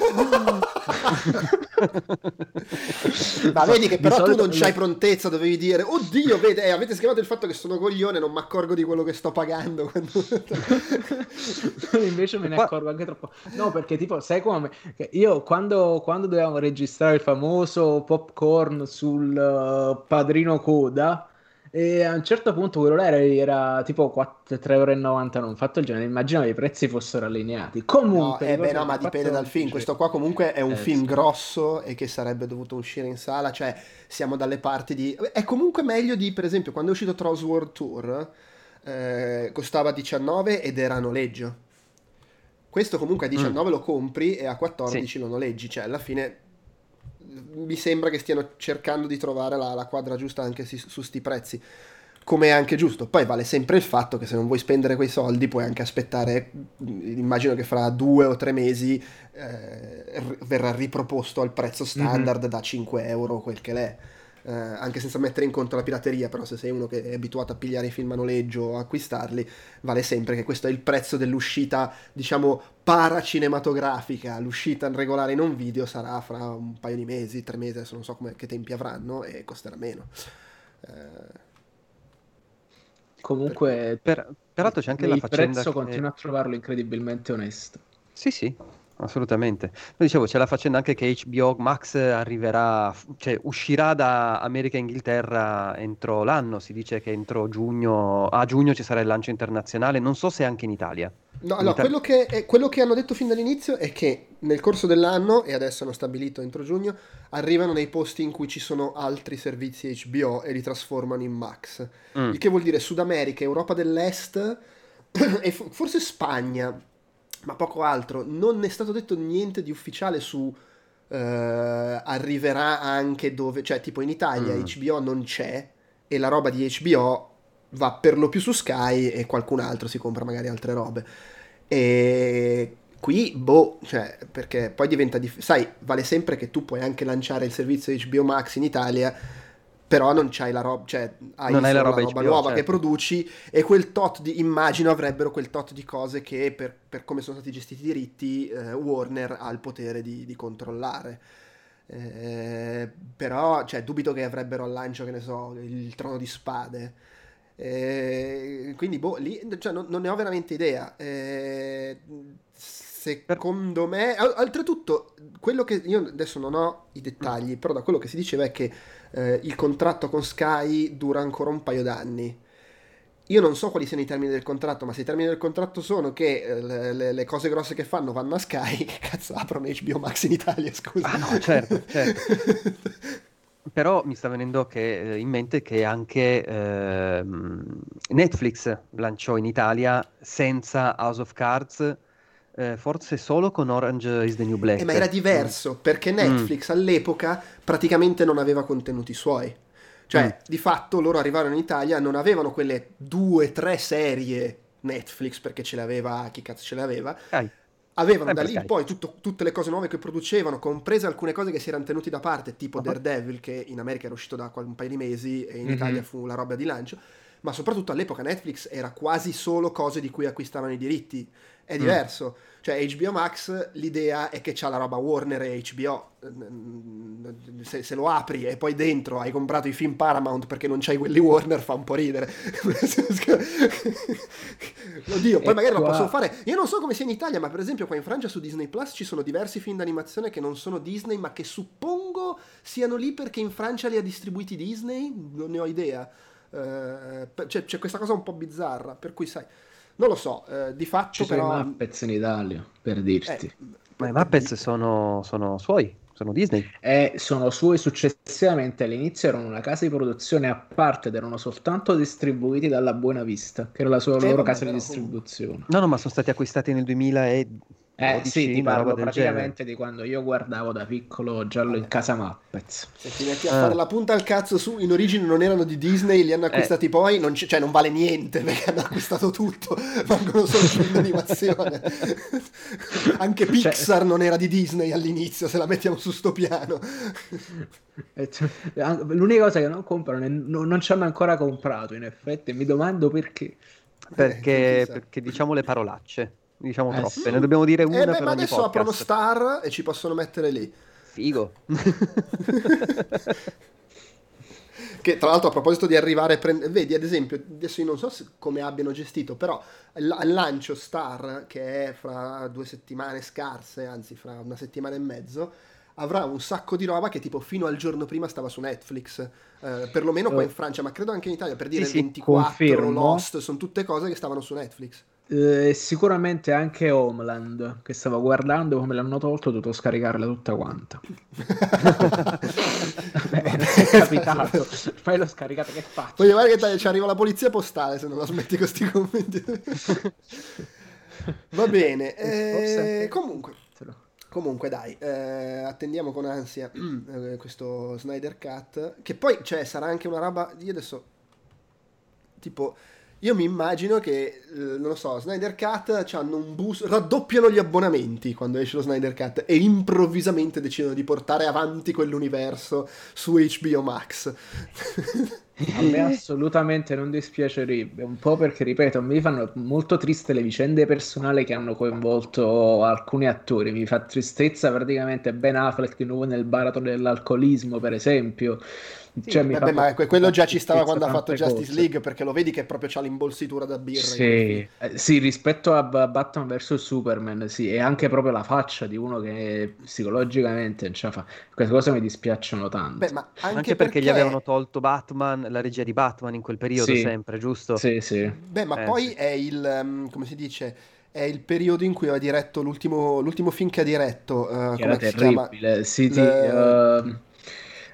[laughs] [laughs] Ma vedi che però tu non c'hai prontezza, dovevi dire, oddio, vede, eh, avete sgamato il fatto che sono coglione, non mi accorgo di quello che sto pagando. [laughs] Invece me ne accorgo anche troppo. No, perché tipo, sai come? Io quando, quando dovevamo registrare il famoso popcorn sul uh, padrino coda e a un certo punto quello là era, era tipo 3,90 euro, non fatto il genere. Immaginavo i prezzi fossero allineati. Comunque, no, eh beh, no ma dipende dal film. Questo qua comunque è un eh, film sì. grosso e che sarebbe dovuto uscire in sala. Cioè, siamo dalle parti di. È comunque meglio di, per esempio, quando è uscito Trolls World Tour, eh, costava 19 ed era a noleggio. Questo comunque a 19 mm. lo compri e a 14 sì. lo noleggi. Cioè, alla fine mi sembra che stiano cercando di trovare la, la quadra giusta anche si, su sti prezzi come è anche giusto. Poi vale sempre il fatto che se non vuoi spendere quei soldi puoi anche aspettare, immagino che fra due o tre mesi eh, verrà riproposto al prezzo standard mm-hmm. da 5 euro, quel che l'è eh, anche senza mettere in conto la pirateria, però se sei uno che è abituato a pigliare i film a noleggio o acquistarli, vale sempre che questo è il prezzo dell'uscita, diciamo, paracinematografica, l'uscita regolare in un video sarà fra un paio di mesi, tre mesi, adesso non so come, che tempi avranno e costerà meno. Eh, Comunque, per, peraltro c'è anche la faccenda. Il prezzo che... continua a trovarlo incredibilmente onesto. Sì, sì, assolutamente. Poi dicevo, c'è la faccenda anche che HBO Max arriverà, cioè uscirà da America e Inghilterra entro l'anno, si dice che entro giugno, a giugno ci sarà il lancio internazionale, non so se anche in Italia. No, no quello, che è, quello che hanno detto fin dall'inizio è che nel corso dell'anno, e adesso hanno stabilito entro giugno, arrivano nei posti in cui ci sono altri servizi HBO e li trasformano in Max. Mm. Il che vuol dire Sud America, Europa dell'Est [clears throat] e forse Spagna ma poco altro. Non è stato detto niente di ufficiale su uh, arriverà anche dove, cioè tipo in Italia mm. HBO non c'è e la roba di HBO va per lo più su Sky e qualcun altro si compra magari altre robe. E qui, boh, cioè, perché poi diventa difficile. Sai, vale sempre che tu puoi anche lanciare il servizio HBO Max in Italia però non c'hai la roba, cioè hai non hai la roba, roba HBO, nuova certo. che produci e quel tot di, immagino avrebbero quel tot di cose che per, per come sono stati gestiti i diritti eh, Warner ha il potere di, di controllare. Eh, però, cioè, dubito che avrebbero al lancio, che ne so, il trono di spade. Eh, quindi, boh, lì cioè, non, non, ne ho veramente idea. Eh, secondo me, oltretutto, quello che io adesso non ho i dettagli, però da quello che si diceva è che eh, il contratto con Sky dura ancora un paio d'anni. Io non so quali siano i termini del contratto, ma se i termini del contratto sono che eh, le, le, le, cose grosse che fanno vanno a Sky, [laughs] che cazzo aprono HBO Max in Italia, scusa. Ah no, certo, certo. Però mi sta venendo che, eh, in mente che anche eh, Netflix lanciò in Italia senza House of Cards, eh, forse solo con Orange is the New Black. Eh, ma era diverso, mm. perché Netflix mm. all'epoca praticamente non aveva contenuti suoi. Cioè, mm. di fatto loro arrivarono in Italia, non avevano quelle due, tre serie Netflix, perché ce l'aveva, chi cazzo ce l'aveva. Dai. Avevano da lì in poi tutto, tutte le cose nuove che producevano, comprese alcune cose che si erano tenuti da parte, tipo uh-huh. Daredevil, che in America era uscito da un paio di mesi e in mm-hmm. Italia fu la roba di lancio. Ma soprattutto all'epoca Netflix era quasi solo cose di cui acquistavano i diritti. È mm. diverso. Mm cioè HBO Max l'idea è che c'ha la roba Warner e HBO. Se, se, lo apri e poi dentro hai comprato i film Paramount perché non c'hai quelli Warner fa un po' ridere. [laughs] Oddio, poi e magari qua... lo possono fare. Io non so come sia in Italia, ma per esempio qua in Francia su Disney Plus ci sono diversi film d'animazione che non sono Disney, ma che suppongo siano lì perché in Francia li ha distribuiti Disney. Non ne ho idea. Uh, c'è, c'è questa cosa un po' bizzarra, per cui sai non lo so, eh, di fatto Ci però... sono i Muppets in Italia, per dirti. Eh, ma i Muppets sono, sono suoi, sono Disney. Eh, sono suoi successivamente, all'inizio erano una casa di produzione a parte ed erano soltanto distribuiti dalla Buena Vista, che era la sua eh, loro casa di distribuzione. No, no, ma sono stati acquistati nel 2000 e eh sì, ti parlo praticamente genere. di quando io guardavo da piccolo giallo in casa Muppets. Se ti metti a ah. fare la punta al cazzo su, in origine non erano di Disney, li hanno eh. acquistati eh. poi, non cioè non vale niente [laughs] perché hanno acquistato tutto, valgono solo film d'animazione. [laughs] Anche cioè Pixar cioè... non era di Disney all'inizio, se la mettiamo su sto piano. [laughs] L'unica cosa che non comprano, è, non, non ci hanno ancora comprato in effetti, mi domando perché. Perché, eh, perché diciamo le parolacce diciamo eh, troppe. Sì. Ne dobbiamo dire una eh beh, per ma adesso podcast. aprono Star e ci possono mettere lì. Figo. [laughs] che tra l'altro a proposito di arrivare a prendere... Vedi, ad esempio, adesso io non so come abbiano gestito, però al lancio Star, che è fra due settimane scarse, anzi fra una settimana e mezzo, avrà un sacco di roba che tipo fino al giorno prima stava su Netflix, eh, perlomeno qua in Francia, ma credo anche in Italia, per dire sì, 24, confermo. Lost, sono tutte cose che stavano su Netflix. Eh, sicuramente anche Homeland che stavo guardando come l'hanno tolto ho dovuto scaricarla tutta quanta. [laughs] Beh, è capitato. Poi l'ho scaricata che faccio? Voglio guardare che ci arriva la polizia postale se non la smetti con questi commenti. Va bene eh, comunque. Comunque dai, eh, attendiamo con ansia eh, questo Snyder Cut, che poi cioè, sarà anche una roba, io adesso tipo io mi immagino che, eh, non lo so, Snyder Cut hanno un bus, raddoppiano gli abbonamenti quando esce lo Snyder Cut e improvvisamente decidono di portare avanti quell'universo su HBO Max. A me assolutamente non dispiacerebbe, un po' perché, ripeto, mi fanno molto triste le vicende personali che hanno coinvolto alcuni attori, mi fa tristezza praticamente Ben Affleck di nuovo nel baratro dell'alcolismo, per esempio. Sì, cioè, vabbè, ma quello già ci stava quando ha fatto Justice cose. League perché lo vedi che proprio c'ha l'imbolsitura da birra. Sì, eh, sì rispetto a Batman vs Superman, sì, e anche proprio la faccia di uno che psicologicamente non ce la fa. Queste cose mi dispiacciono tanto. Beh, ma anche, anche perché... perché... gli avevano tolto Batman, la regia di Batman in quel periodo sì. sempre, giusto? Sì, sì. Beh, ma eh, poi sì. è il, um, come si dice è il periodo in cui aveva diretto l'ultimo, l'ultimo film che ha diretto. Uh, che era terribile. Sì, Le... uh,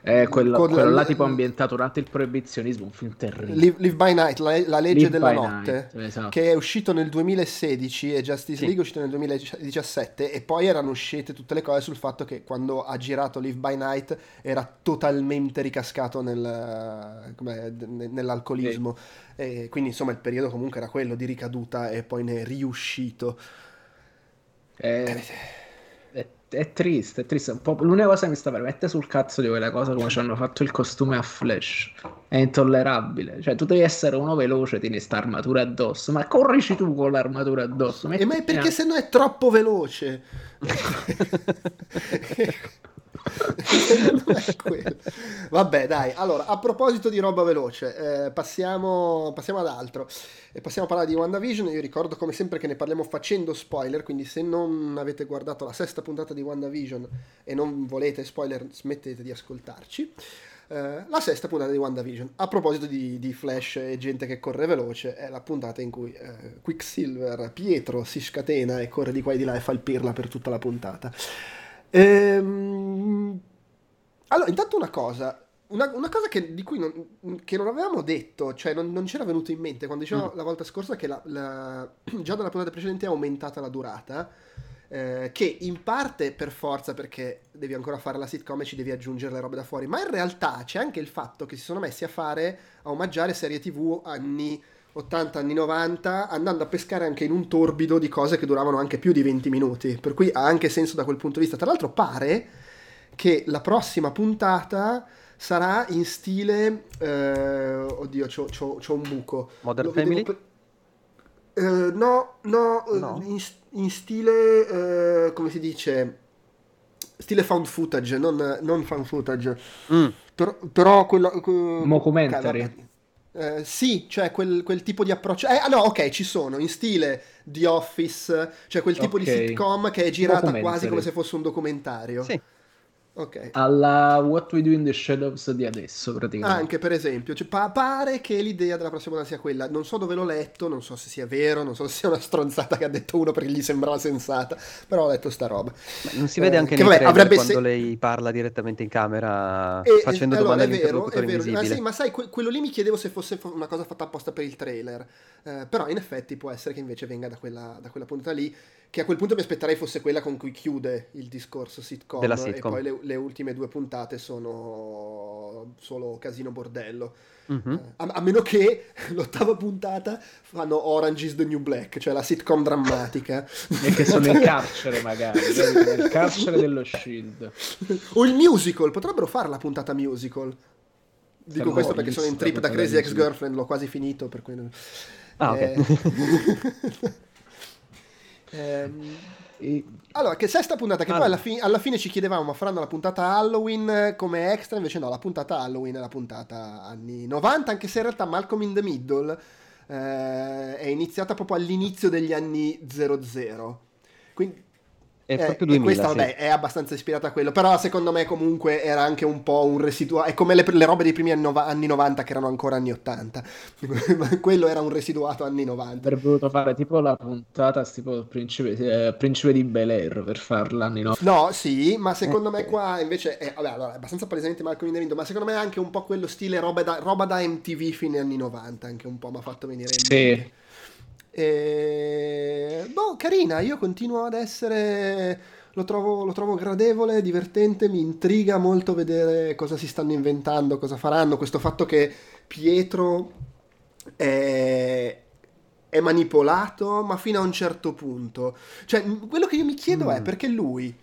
eh, quello, quello là tipo ambientato durante il proibizionismo, un film terribile. Live, Live by Night, la, la legge Live della notte, night, esatto. che è uscito nel 2016 e Justice sì. League è uscito nel 2017 e poi erano uscite tutte le cose sul fatto che quando ha girato Live by Night era totalmente ricascato nel, nell'alcolismo. Sì. E quindi insomma il periodo comunque era quello di ricaduta e poi ne è riuscito. Eh... eh è triste, è triste. L'unica cosa che mi sta per mettere sul cazzo di quella cosa come ci hanno fatto il costume a Flash. È intollerabile. Cioè, tu devi essere uno veloce, tieni sta armatura addosso. Ma corrici tu con l'armatura addosso. E ma è perché se no è troppo veloce. [laughs] [laughs] [laughs] Vabbè, dai. Allora, a proposito di roba veloce, eh, passiamo, passiamo ad altro. E passiamo a parlare di WandaVision. Io ricordo come sempre che ne parliamo facendo spoiler, quindi se non avete guardato la sesta puntata di WandaVision e non volete spoiler, smettete di ascoltarci. Eh, la sesta puntata di WandaVision. A proposito di, di, Flash e gente che corre veloce, è la puntata in cui eh, Quicksilver, Pietro, si scatena e corre di qua e di là e fa il pirla per tutta la puntata. Ehm... Allora, intanto una cosa, una, una, cosa che, di cui non, che non, avevamo detto, cioè non, non c'era venuto in mente quando dicevamo mm. la volta scorsa che la, la, [clears throat] già dalla puntata precedente è aumentata la durata, eh, che in parte per forza perché devi ancora fare la sitcom e ci devi aggiungere le robe da fuori, ma in realtà c'è anche il fatto che si sono messi a fare, a omaggiare serie tv anni 80, anni 90, andando a pescare anche in un torbido di cose che duravano anche più di 20 minuti, per cui ha anche senso da quel punto di vista. Tra l'altro pare che la prossima puntata sarà in stile... Eh, oddio, c'ho, c'ho, c'ho, un buco. Modern Lo Family? Per... Eh, no, no, eh, no. In, in, stile... Eh, come si dice? Stile found footage, non, non found footage. Mm. Però, però quello... Mockumentary. Uh, sì, cioè quel, quel, tipo di approccio. Eh, no, ok, ci sono in stile The Office, cioè quel tipo okay. di sitcom che è girata quasi come se fosse un documentario. Sì. Ok. Alla What We Do in the Shadows di adesso, praticamente. Anche per esempio, cioè, pa- pare che l'idea della prossima puntata sia quella. Non so dove l'ho letto, non so se sia vero, non so se sia una stronzata che ha detto uno perché gli sembrava sensata, però ho letto sta roba. Ma non si vede eh, anche eh, nei vabbè, quando se... lei parla direttamente in camera e, facendo allora, domande all'interlocutore invisibile. Ma, sì, ma sai, que- quello lì mi chiedevo se fosse una cosa fatta apposta per il trailer, eh, però in effetti può essere che invece venga da quella, da quella puntata lì che a quel punto mi aspetterei fosse quella con cui chiude il discorso sitcom, Della sitcom. e poi le, le, ultime due puntate sono solo casino bordello. Mm-hmm. a, a, meno che [laughs] l'ottava puntata fanno Orange is the New Black, cioè la sitcom drammatica. e che sono in [laughs] carcere magari, nel carcere dello Shield. O il musical, potrebbero fare la puntata musical. Dico Siamo questo perché sono in trip da Crazy Ex-Girlfriend, l'ho quasi finito, per cui... Ah, eh... ok. [laughs] Ehm, e... Allora, che sesta puntata, che allora. poi alla, fi- alla, fine ci chiedevamo, ma faranno la puntata Halloween come extra? Invece no, la puntata Halloween è la puntata anni 90, anche se in realtà Malcolm in the Middle eh, è iniziata proprio all'inizio degli anni 00. Quindi è eh, proprio 2000, questa sì. vabbè, è abbastanza ispirata a quello, però secondo me comunque era anche un po' un residuato, è come le, le robe dei primi anni, nova, anni, 90 che erano ancora anni 80, [laughs] quello era un residuato anni 90. Avrebbe voluto fare tipo la puntata tipo Principe, eh, Principe di Bel Air per farla anni 90. No, sì, ma secondo me qua invece è, vabbè, allora, è abbastanza palesemente Malcolm in the ma secondo me è anche un po' quello stile roba da, roba da MTV fine anni 90, anche un po' mi ha fatto venire in mente. Sì. E... Boh, carina, io continuo ad essere... Lo trovo, lo trovo, gradevole, divertente, mi intriga molto vedere cosa si stanno inventando, cosa faranno. Questo fatto che Pietro è, è manipolato, ma fino a un certo punto. Cioè, quello che io mi chiedo mm. è perché lui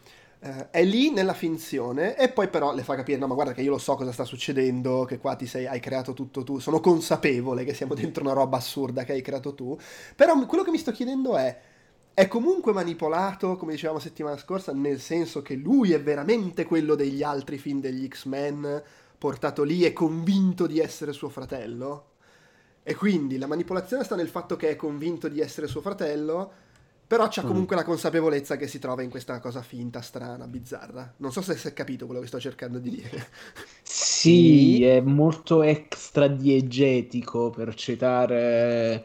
Uh, è lì nella finzione e poi però le fa capire no ma guarda che io lo so cosa sta succedendo che qua ti sei, hai creato tutto tu. Sono consapevole che siamo dentro una roba assurda che hai creato tu però quello che mi sto chiedendo è è comunque manipolato come dicevamo settimana scorsa nel senso che lui è veramente quello degli altri film degli X-Men portato lì e convinto di essere suo fratello? E quindi la manipolazione sta nel fatto che è convinto di essere suo fratello però c'ha mm. comunque mm. la consapevolezza che si trova in questa cosa finta, strana, bizzarra. Non so se si è capito quello che sto cercando di dire. Sì, è molto extra diegetico per citare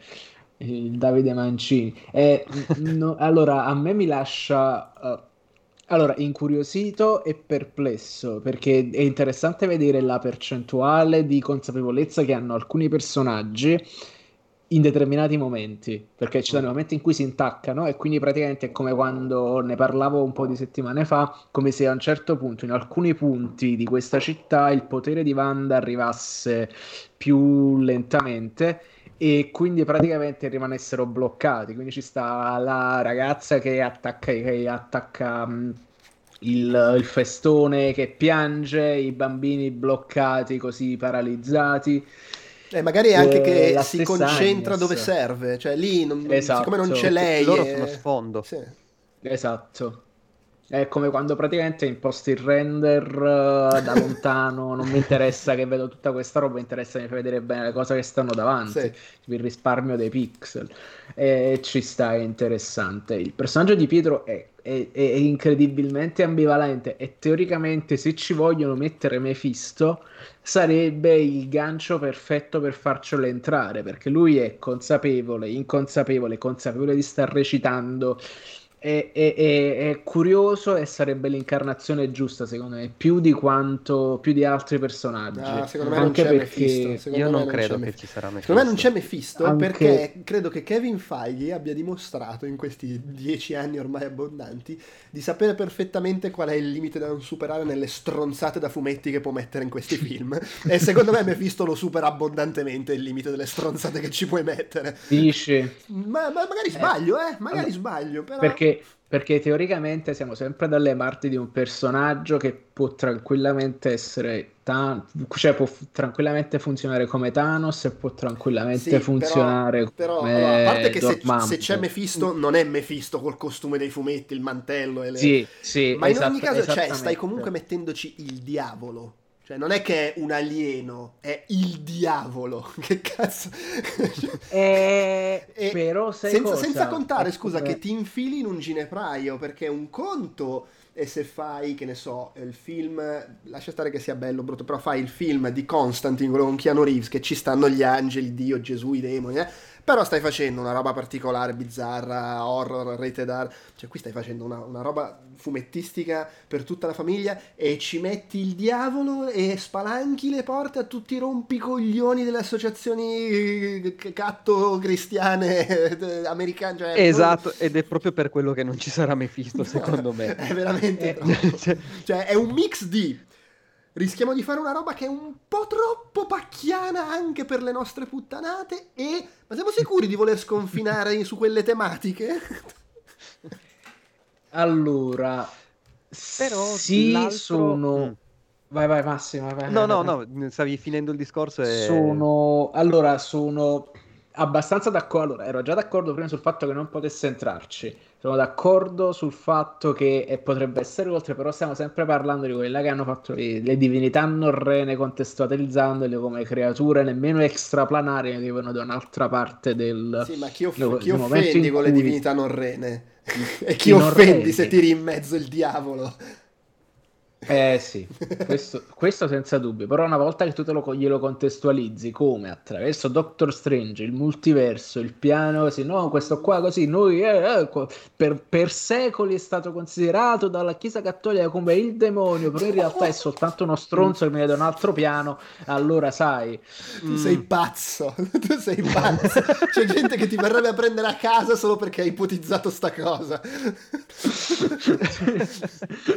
il Davide Mancini. Eh, no, [laughs] allora, a me mi lascia... Uh, allora, incuriosito e perplesso, perché è interessante vedere la percentuale di consapevolezza che hanno alcuni personaggi in determinati momenti, perché ci sono momenti in cui si intaccano e quindi praticamente è come quando ne parlavo un po' di settimane fa, come se a un certo punto in alcuni punti di questa città il potere di Wanda arrivasse più lentamente e quindi praticamente rimanessero bloccati. Quindi ci sta la ragazza che attacca, che attacca mm, il, il, festone che piange, i bambini bloccati così paralizzati. Eh, magari anche che eh, si concentra Agnes. dove serve, cioè lì non, esatto. siccome non c'è lei. Loro sono sfondo. Sì. Esatto. È come quando praticamente imposti il render uh, da [laughs] lontano, non mi interessa che vedo tutta questa roba, mi interessa di vedere bene le cose che stanno davanti, sì. il risparmio dei pixel. E ci sta, è interessante. Il personaggio di Pietro è, è, è incredibilmente ambivalente e teoricamente se ci vogliono mettere Mephisto sarebbe il gancio perfetto per farcelo entrare, perché lui è consapevole, inconsapevole, consapevole di star recitando è, è, è, è, curioso e sarebbe l'incarnazione giusta, secondo me, più di quanto più di altri personaggi. No, secondo me Anche non c'è perché Mephisto. io non, non credo che ci sarà Mephisto. Secondo me non c'è Mephisto Anche... perché credo che Kevin Feige abbia dimostrato in questi dieci anni ormai abbondanti di sapere perfettamente qual è il limite da non superare nelle stronzate da fumetti che può mettere in questi film. [laughs] e secondo me Mephisto lo supera abbondantemente il limite delle stronzate che ci puoi mettere. Dici? Ma, ma magari sbaglio, eh? Magari sbaglio. Però... Perché perché, teoricamente siamo sempre dalle parti di un personaggio che può tranquillamente essere Tan- cioè può f- tranquillamente funzionare come Thanos e può tranquillamente sì, funzionare però, come però, allora, a parte che se, se, c'è Mephisto non è Mephisto col costume dei fumetti il mantello e le... sì, sì, ma in ogni caso cioè, stai comunque mettendoci il diavolo cioè, non è che è un alieno, è il diavolo. [laughs] Che cazzo? Eh, [laughs] e, però senza, senza, contare, scusa, che ti infili in un ginepraio, perché un conto è se fai, che ne so, il film, lascia stare che sia bello brutto, però fai il film di Constantine, quello con Keanu Reeves, che ci stanno gli angeli, Dio, Gesù, i demoni, eh? Però stai facendo una roba particolare, bizzarra, horror, rated R, cioè qui stai facendo una, una, roba fumettistica per tutta la famiglia e ci metti il diavolo e spalanchi le porte a tutti i rompicoglioni delle associazioni eh, catto cristiane eh, americane. Cioè, esatto, non... ed è proprio per quello che non ci sarà Mephisto secondo me. è veramente... Eh, [laughs] cioè... cioè è un mix di rischiamo di fare una roba che è un po' troppo pacchiana anche per le nostre puttanate e ma siamo sicuri di voler sconfinare [laughs] su quelle tematiche? allora, però sì, l'altro... sono mm. Vai, vai, Massimo. Vai, no, vai, no, no, stavi finendo il discorso e... Sono... Allora, sono abbastanza d'accordo. Allora, ero già d'accordo prima sul fatto che non potesse entrarci. Sono d'accordo sul fatto che potrebbe essere oltre, però stiamo sempre parlando di quella che hanno fatto le, le divinità norrene, contestualizzandole come creature nemmeno extraplanari che vivono da un'altra parte del. Sì, ma chi, off- no, chi offendi con cui... le divinità norrene? [laughs] e chi offendi norreni. se tiri in mezzo il diavolo? Eh sì, questo, questo, senza dubbio, però una volta che tu te lo, glielo contestualizzi come attraverso Doctor Strange, il multiverso, il piano così, no, questo qua così, noi eh, eh, per, per, secoli è stato considerato dalla Chiesa Cattolica come il demonio, però in realtà è soltanto uno stronzo che viene da un altro piano, allora sai... Tu mm. sei pazzo, [laughs] tu sei pazzo, c'è gente che ti verrebbe a prendere a casa solo perché hai ipotizzato sta cosa. [laughs]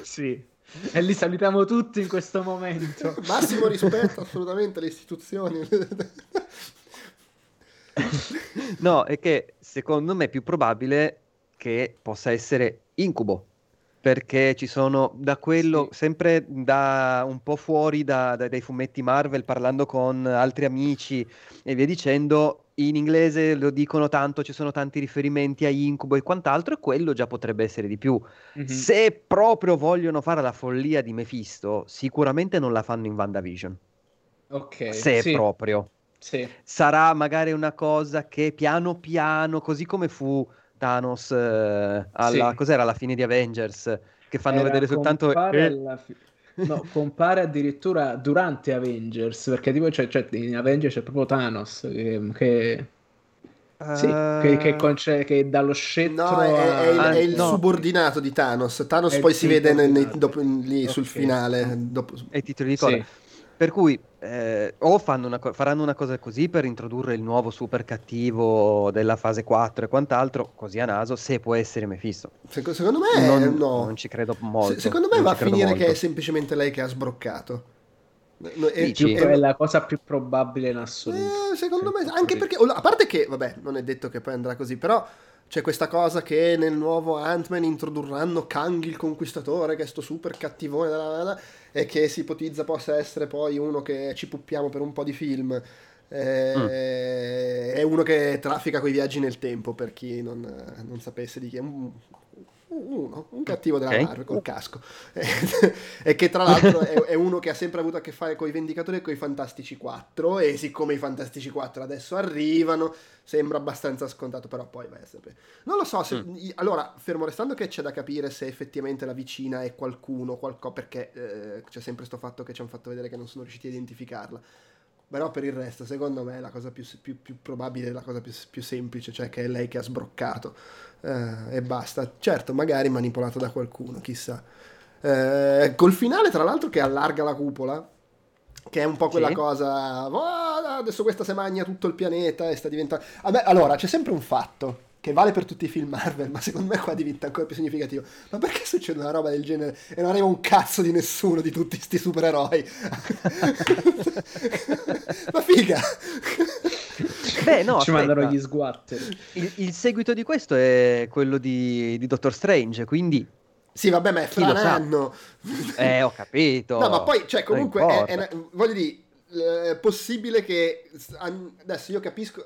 sì. [laughs] E li salutiamo tutti in questo momento. [laughs] Massimo rispetto assolutamente alle istituzioni. [laughs] no, è che secondo me è più probabile che possa essere incubo. Perché ci sono da quello, sì. sempre da un po' fuori da, da, dai fumetti Marvel, parlando con altri amici e via dicendo, in inglese lo dicono tanto, ci sono tanti riferimenti a incubo e quant'altro, e quello già potrebbe essere di più. Mm-hmm. Se proprio vogliono fare la follia di Mephisto, sicuramente non la fanno in WandaVision. Ok. Se sì. proprio. Sì. Sarà magari una cosa che piano piano, così come fu Thanos eh, alla, sì. cos'era alla fine di Avengers, che fanno Era vedere soltanto... Eh, fi- No, compare addirittura durante Avengers, perché tipo cioè, cioè, in Avengers c'è proprio Thanos che... che... Uh... Sì, che, che, conce- che, dallo scettro no, è, è, il, è il no. subordinato di Thanos. Thanos è poi si vede nei, nei, dopo, lì okay. sul finale. Dopo... E i titoli di coda. Sì. Per cui eh, o una co- faranno una cosa così per introdurre il nuovo super cattivo della fase 4 e quant'altro, così a naso, se può essere Mephisto. Secondo, secondo me non, no. non ci credo molto. Se, secondo me va a finire molto. che è semplicemente lei che ha sbroccato. No, è, Dici, è, è, la cosa più probabile in assoluto. Eh, secondo me, anche perché, a parte che, vabbè, non è detto che poi andrà così, però c'è questa cosa che nel nuovo Ant-Man introdurranno Kang il conquistatore, che è sto super cattivone, e che si ipotizza possa essere poi uno che ci puppiamo per un po' di film. Eh, mm. È uno che traffica con i viaggi nel tempo, per chi non, non sapesse di chi è. Un, uno, un cattivo della Ok. Marvel col casco. [laughs] e che tra l'altro è, è uno che ha sempre avuto a che fare con i Vendicatori e con i Fantastici 4. E siccome i Fantastici 4 adesso arrivano, sembra abbastanza scontato, però poi vai a sapere. Non lo so, se, i- allora, fermo restando che c'è da capire se effettivamente la vicina è qualcuno, qualcosa, perché eh, c'è sempre sto fatto che ci hanno fatto vedere che non sono riusciti a identificarla. Però per il resto, secondo me, la cosa più, più- più probabile la cosa più, più semplice, cioè che è lei che ha sbroccato eh, e basta. Certo, magari manipolato da qualcuno, chissà. Eh, col finale, tra l'altro, che allarga la cupola, che è un po' quella Sì. cosa. "Oh, adesso questa se magna tutto il pianeta e sta diventando. Vabbè, allora, c'è sempre un fatto. Che vale per tutti i film Marvel, ma secondo me qua diventa ancora più significativo. Ma perché succede una roba del genere e non arriva un cazzo di nessuno di tutti sti supereroi? [laughs] ma figa! Beh, [laughs] no, Ci aspetta. mandano gli sguatter. Il, il seguito di questo è quello di, di Doctor Strange, quindi... Sì, vabbè, ma è Chi fra lo un sa? anno. Eh, ho capito. No, ma poi, cioè, comunque, è, è voglio dire, è possibile che, adesso io capisco,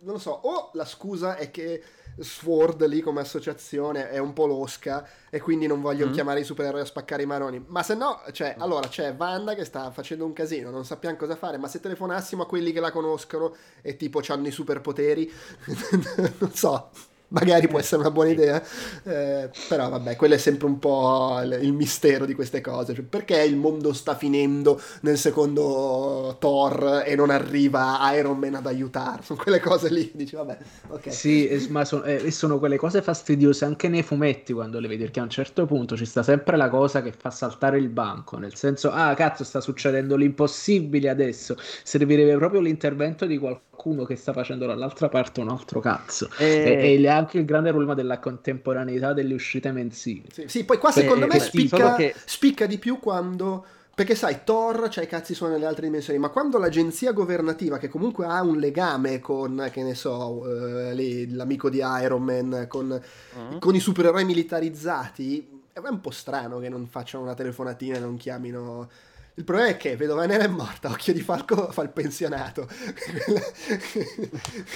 non lo so, o la scusa è che Sword lì come associazione è un po' losca e quindi non vogliono Mm. chiamare i supereroi a spaccare i maroni, ma se no, cioè, allora c'è Wanda che sta facendo un casino, non sappiamo cosa fare, ma se telefonassimo a quelli che la conoscono e tipo hanno i superpoteri, [laughs] non so. Magari può essere una buona idea, eh, però vabbè, quello è sempre un po' il, mistero di queste cose. Cioè, perché il mondo sta finendo nel secondo Thor e non arriva Iron Man ad aiutare? Sono quelle cose lì, dici vabbè, ok. Sì, e- ma sono, eh, e sono quelle cose fastidiose anche nei fumetti quando le vedi, perché a un certo punto ci sta sempre la cosa che fa saltare il banco, nel senso, ah cazzo, sta succedendo l'impossibile adesso, servirebbe proprio l'intervento di qualcuno che sta facendo dall'altra parte un altro cazzo. Eh, E, e anche il grande problema della contemporaneità delle uscite mensili. Sì, sì, poi qua Beh, secondo me spicca, che- spicca di più quando... Perché sai, Thor c'ha i cazzi suoi nelle altre dimensioni, ma quando l'agenzia governativa, che comunque ha un legame con, che ne so, eh, lì, l'amico di Iron Man, con, Mm. con i supereroi militarizzati, è un po' strano che non facciano una telefonatina e non chiamino... Il problema è che Vedova Nera è morta, Occhio di Falco fa il pensionato.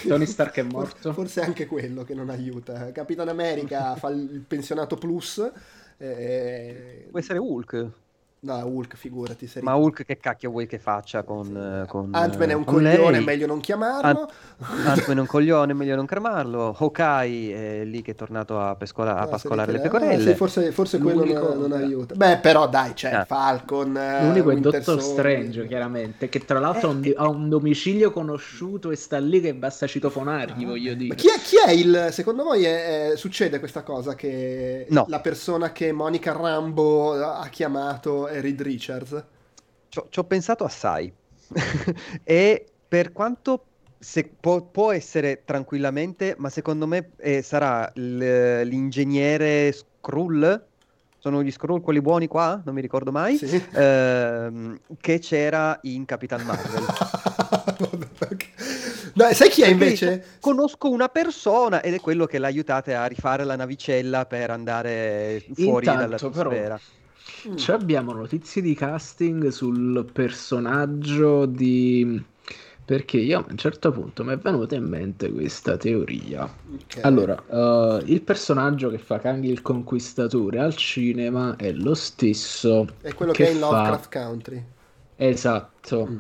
Tony Stark è morto. Forse è anche quello che non aiuta. Capitan America fa il pensionato plus. eh, Può essere Hulk. No, Hulk, figurati. se Ma Hulk che cacchio vuoi che faccia con... eh, con Ant-Man è un coglione, lei? meglio non chiamarlo. Ant-Man è un coglione, meglio non cremarlo. Hawkeye è lì che è tornato a, pescola- a Ah, pascolare le pecorelle. ah, sì, forse, forse quello non, non aiuta. Beh, però dai, c'è Ah. Falcon. eh, L'unico è Winter Dottor Soldier. Strange, chiaramente, che tra l'altro ha un, Eh, ha un domicilio conosciuto e sta lì che basta citofonargli, voglio Ma dire. chi è, chi è il. Secondo voi è- è- succede questa cosa che No. la persona che Monica Rambo ha chiamato è Reed Richards? Ci ho, pensato assai. [laughs] e per quanto se- può, può essere tranquillamente, ma secondo me eh, sarà l- l'ingegnere Skrull. Sono gli Skrull quelli buoni qua? Non mi ricordo mai. Sì. Ehm, che c'era in Capitan Marvel. [laughs] Dai, sai chi è invece? dice, conosco una persona ed è quello che l'ha aiutate a rifare la navicella per andare fuori Intanto, però, dall'atmosfera. Mm. Cioè abbiamo notizie di casting sul personaggio di... Perché io a un certo punto mi è venuta in mente questa teoria. Ok. Allora, eh, il personaggio che fa Kang il Conquistatore al cinema è lo stesso è quello che che, è in fa- Lovecraft Country. Esatto. Mm.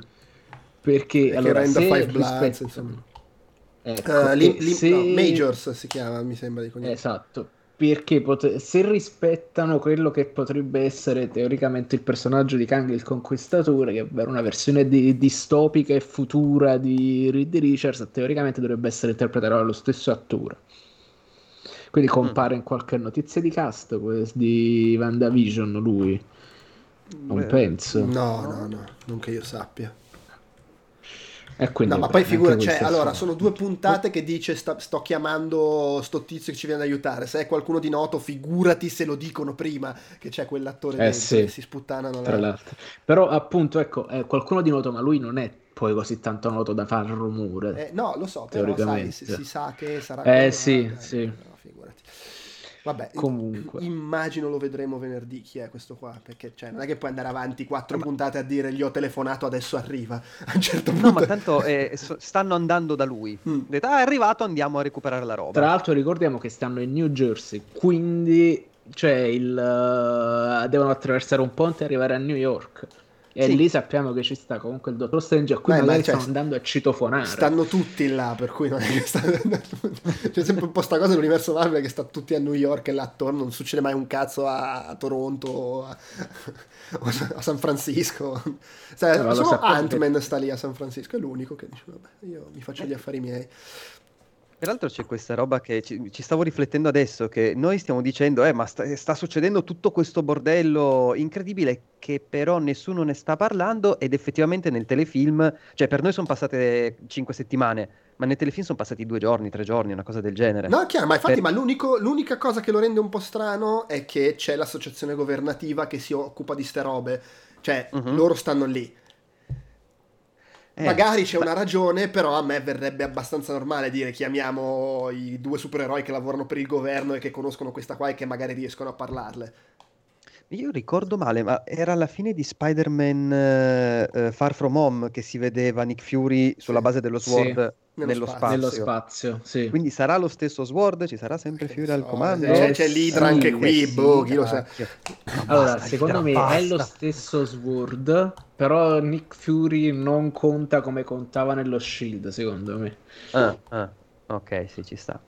Perché che allora se Five Bloods, rispetta- insomma. Ecco, Eh, Lim- Lim- se- no, Majors si chiama, mi sembra di cognome. Esatto, perché pot- se rispettano quello che potrebbe essere teoricamente il personaggio di Kang il Conquistatore, che è una versione di- distopica e futura di Reed Richards, teoricamente dovrebbe essere interpretato dallo stesso attore. Quindi compare in qualche notizia di cast di WandaVision lui, non Beh, penso. No, no, no, non che io sappia. E quindi, No, ma poi figura, cioè, allora, sono due puntate che dice sta- sto chiamando sto tizio che ci viene ad aiutare. Se è qualcuno di noto, figurati se lo dicono prima che c'è quell'attore Eh, dentro sì. che si sputtanano tra la... l'altro. Però appunto, ecco, è qualcuno di noto, ma lui non è poi così tanto noto da far rumore. Eh, no, lo so, però sai, si, si sa che sarà... Eh, quello, sì, dai, sì. Vabbè, Comunque. immagino lo vedremo venerdì chi è questo qua, perché cioè, non è che puoi andare avanti quattro Ma- puntate a dire gli ho telefonato, adesso arriva. A un certo punto... No, ma tanto eh, so- stanno andando da lui. Mm. Detto, ah, è arrivato, andiamo a recuperare la roba. Tra l'altro ricordiamo che stanno in New Jersey, quindi cioè il, uh, devono attraversare un ponte e arrivare a New York. E sì. lì sappiamo che ci sta comunque il dottor Strange a cui Beh, magari cioè, stanno andando a citofonare. Stanno tutti là, per cui non è che sta... C'è sempre un po' sta cosa nell'universo Marvel che sta tutti a New York e là attorno, non succede mai un cazzo a, Toronto [laughs] o a... a, San Francisco. Cioè, solo Ant-Man che... sta lì a San Francisco, è l'unico che dice, vabbè, io mi faccio gli affari miei. Peraltro c'è questa roba che ci, ci, stavo riflettendo adesso, che noi stiamo dicendo, eh, ma sta, sta, succedendo tutto questo bordello incredibile che però nessuno ne sta parlando ed effettivamente nel telefilm, cioè per noi sono passate cinque settimane, ma nel telefilm sono passati due giorni, tre giorni, una cosa del genere. No, chiaro, ma infatti per... ma l'unica cosa che lo rende un po' strano è che c'è l'associazione governativa che si occupa di ste robe, cioè uh-huh. loro stanno lì eh, Magari c'è una ragione, però a me verrebbe abbastanza normale dire chiamiamo i due supereroi che lavorano per il governo e che conoscono questa qua e che magari riescono a parlarle. Io ricordo male, ma era alla fine di Spider-Man uh, Far From Home che si vedeva Nick Fury sulla base dello Sword sì, nello, spazio. spazio. Nello spazio sì. Quindi sarà lo stesso Sword? Ci sarà sempre che Fury so, al comando? Eh, c'è l'Idra sì, anche qui, eh, boh, chi lo sa. Allora, basta, secondo me basta. è lo stesso Sword, però Nick Fury non conta come contava nello Shield, secondo me. Ah, ah, ok, sì, ci sta.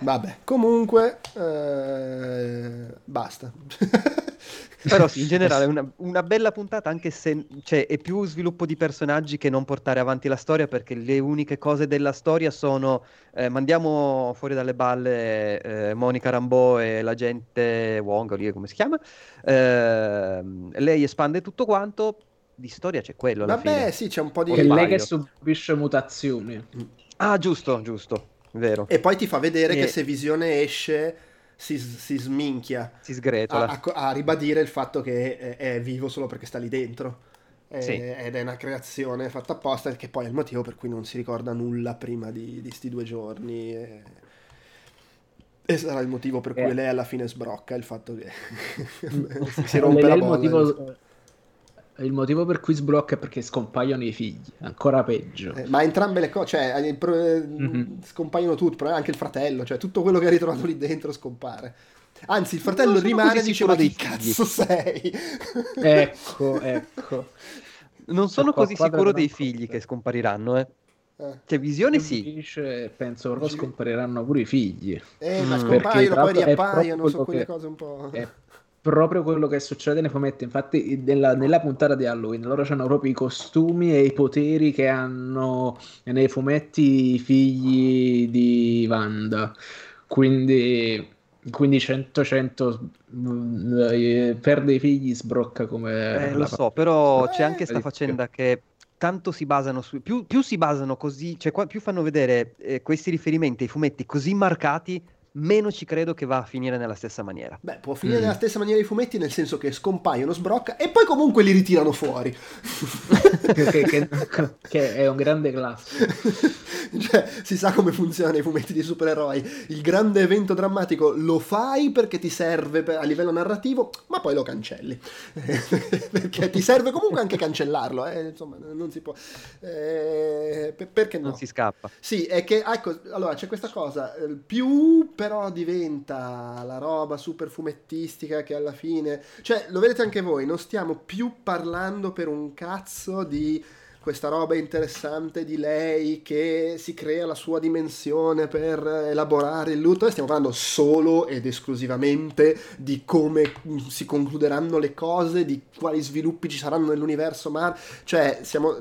Vabbè, comunque, eh, basta. [laughs] Però sì, in generale una, una, bella puntata anche se cioè, è più sviluppo di personaggi che non portare avanti la storia perché le uniche cose della storia sono eh, mandiamo fuori dalle balle eh, Monica Rambeau e l'agente Wong, come si chiama, eh, lei espande tutto quanto, di storia c'è quello Vabbè fine. sì, c'è un po' di... È lei che subisce mutazioni. Ah giusto, giusto, vero. E poi ti fa vedere e... che se Visione esce si, si sminchia. Si sgretola. A, a, a, ribadire il fatto che è, è, vivo solo perché sta lì dentro. È, sì. Ed è una creazione fatta apposta, che poi è il motivo per cui non si ricorda nulla prima di questi due giorni. E... E sarà il motivo per cui eh. lei alla fine sbrocca il fatto che [laughs] si rompe la bolla. Motivo, il motivo per cui sblocca è perché scompaiono i figli, ancora peggio. Eh, ma entrambe le cose, cioè, mm-hmm. scompaiono tutti, anche il fratello, cioè tutto quello che hai ritrovato lì dentro scompare. Anzi, il fratello rimane e dice: Ma chi cazzo sei? ecco, [laughs] ecco. Non sono così sicuro dei figli che scompariranno, eh. Eh. Cioè, visione sì. Dice, penso che scompariranno pure i figli. Eh, ma mm. scompaiono, poi riappaiono, sono quelle che... cose un po'... È proprio quello che succede nei fumetti. Infatti, nella, nella, puntata di Halloween loro hanno proprio i costumi e i poteri che hanno nei fumetti i figli di Wanda. Quindi. Quindi 100 100 eh, perde i figli sbrocca come eh, lo so però c'è anche questa faccenda che tanto si basano su più, più si basano così cioè più fanno vedere eh, questi riferimenti ai fumetti così marcati meno ci credo che va a finire nella stessa maniera. Beh, può finire mm. nella stessa maniera i fumetti, nel senso che scompaiono, sbrocca e poi comunque li ritirano fuori. [laughs] che, che, [laughs] che, è un grande classico. [laughs] cioè, si sa come funzionano i fumetti di supereroi. Il grande evento drammatico lo fai perché ti serve per, a livello narrativo, ma poi lo cancelli. perché ti serve comunque anche cancellarlo, eh? insomma, non si può. Eh, perché no? Non si scappa. Sì, è che, ecco, allora c'è questa cosa, eh, più però diventa la roba super fumettistica che alla fine... Cioè, lo vedete anche voi, non stiamo più parlando per un cazzo di questa roba interessante di lei che si crea la sua dimensione per elaborare il lutto, stiamo parlando solo ed esclusivamente di come si concluderanno le cose, di quali sviluppi ci saranno nell'universo Mar, cioè siamo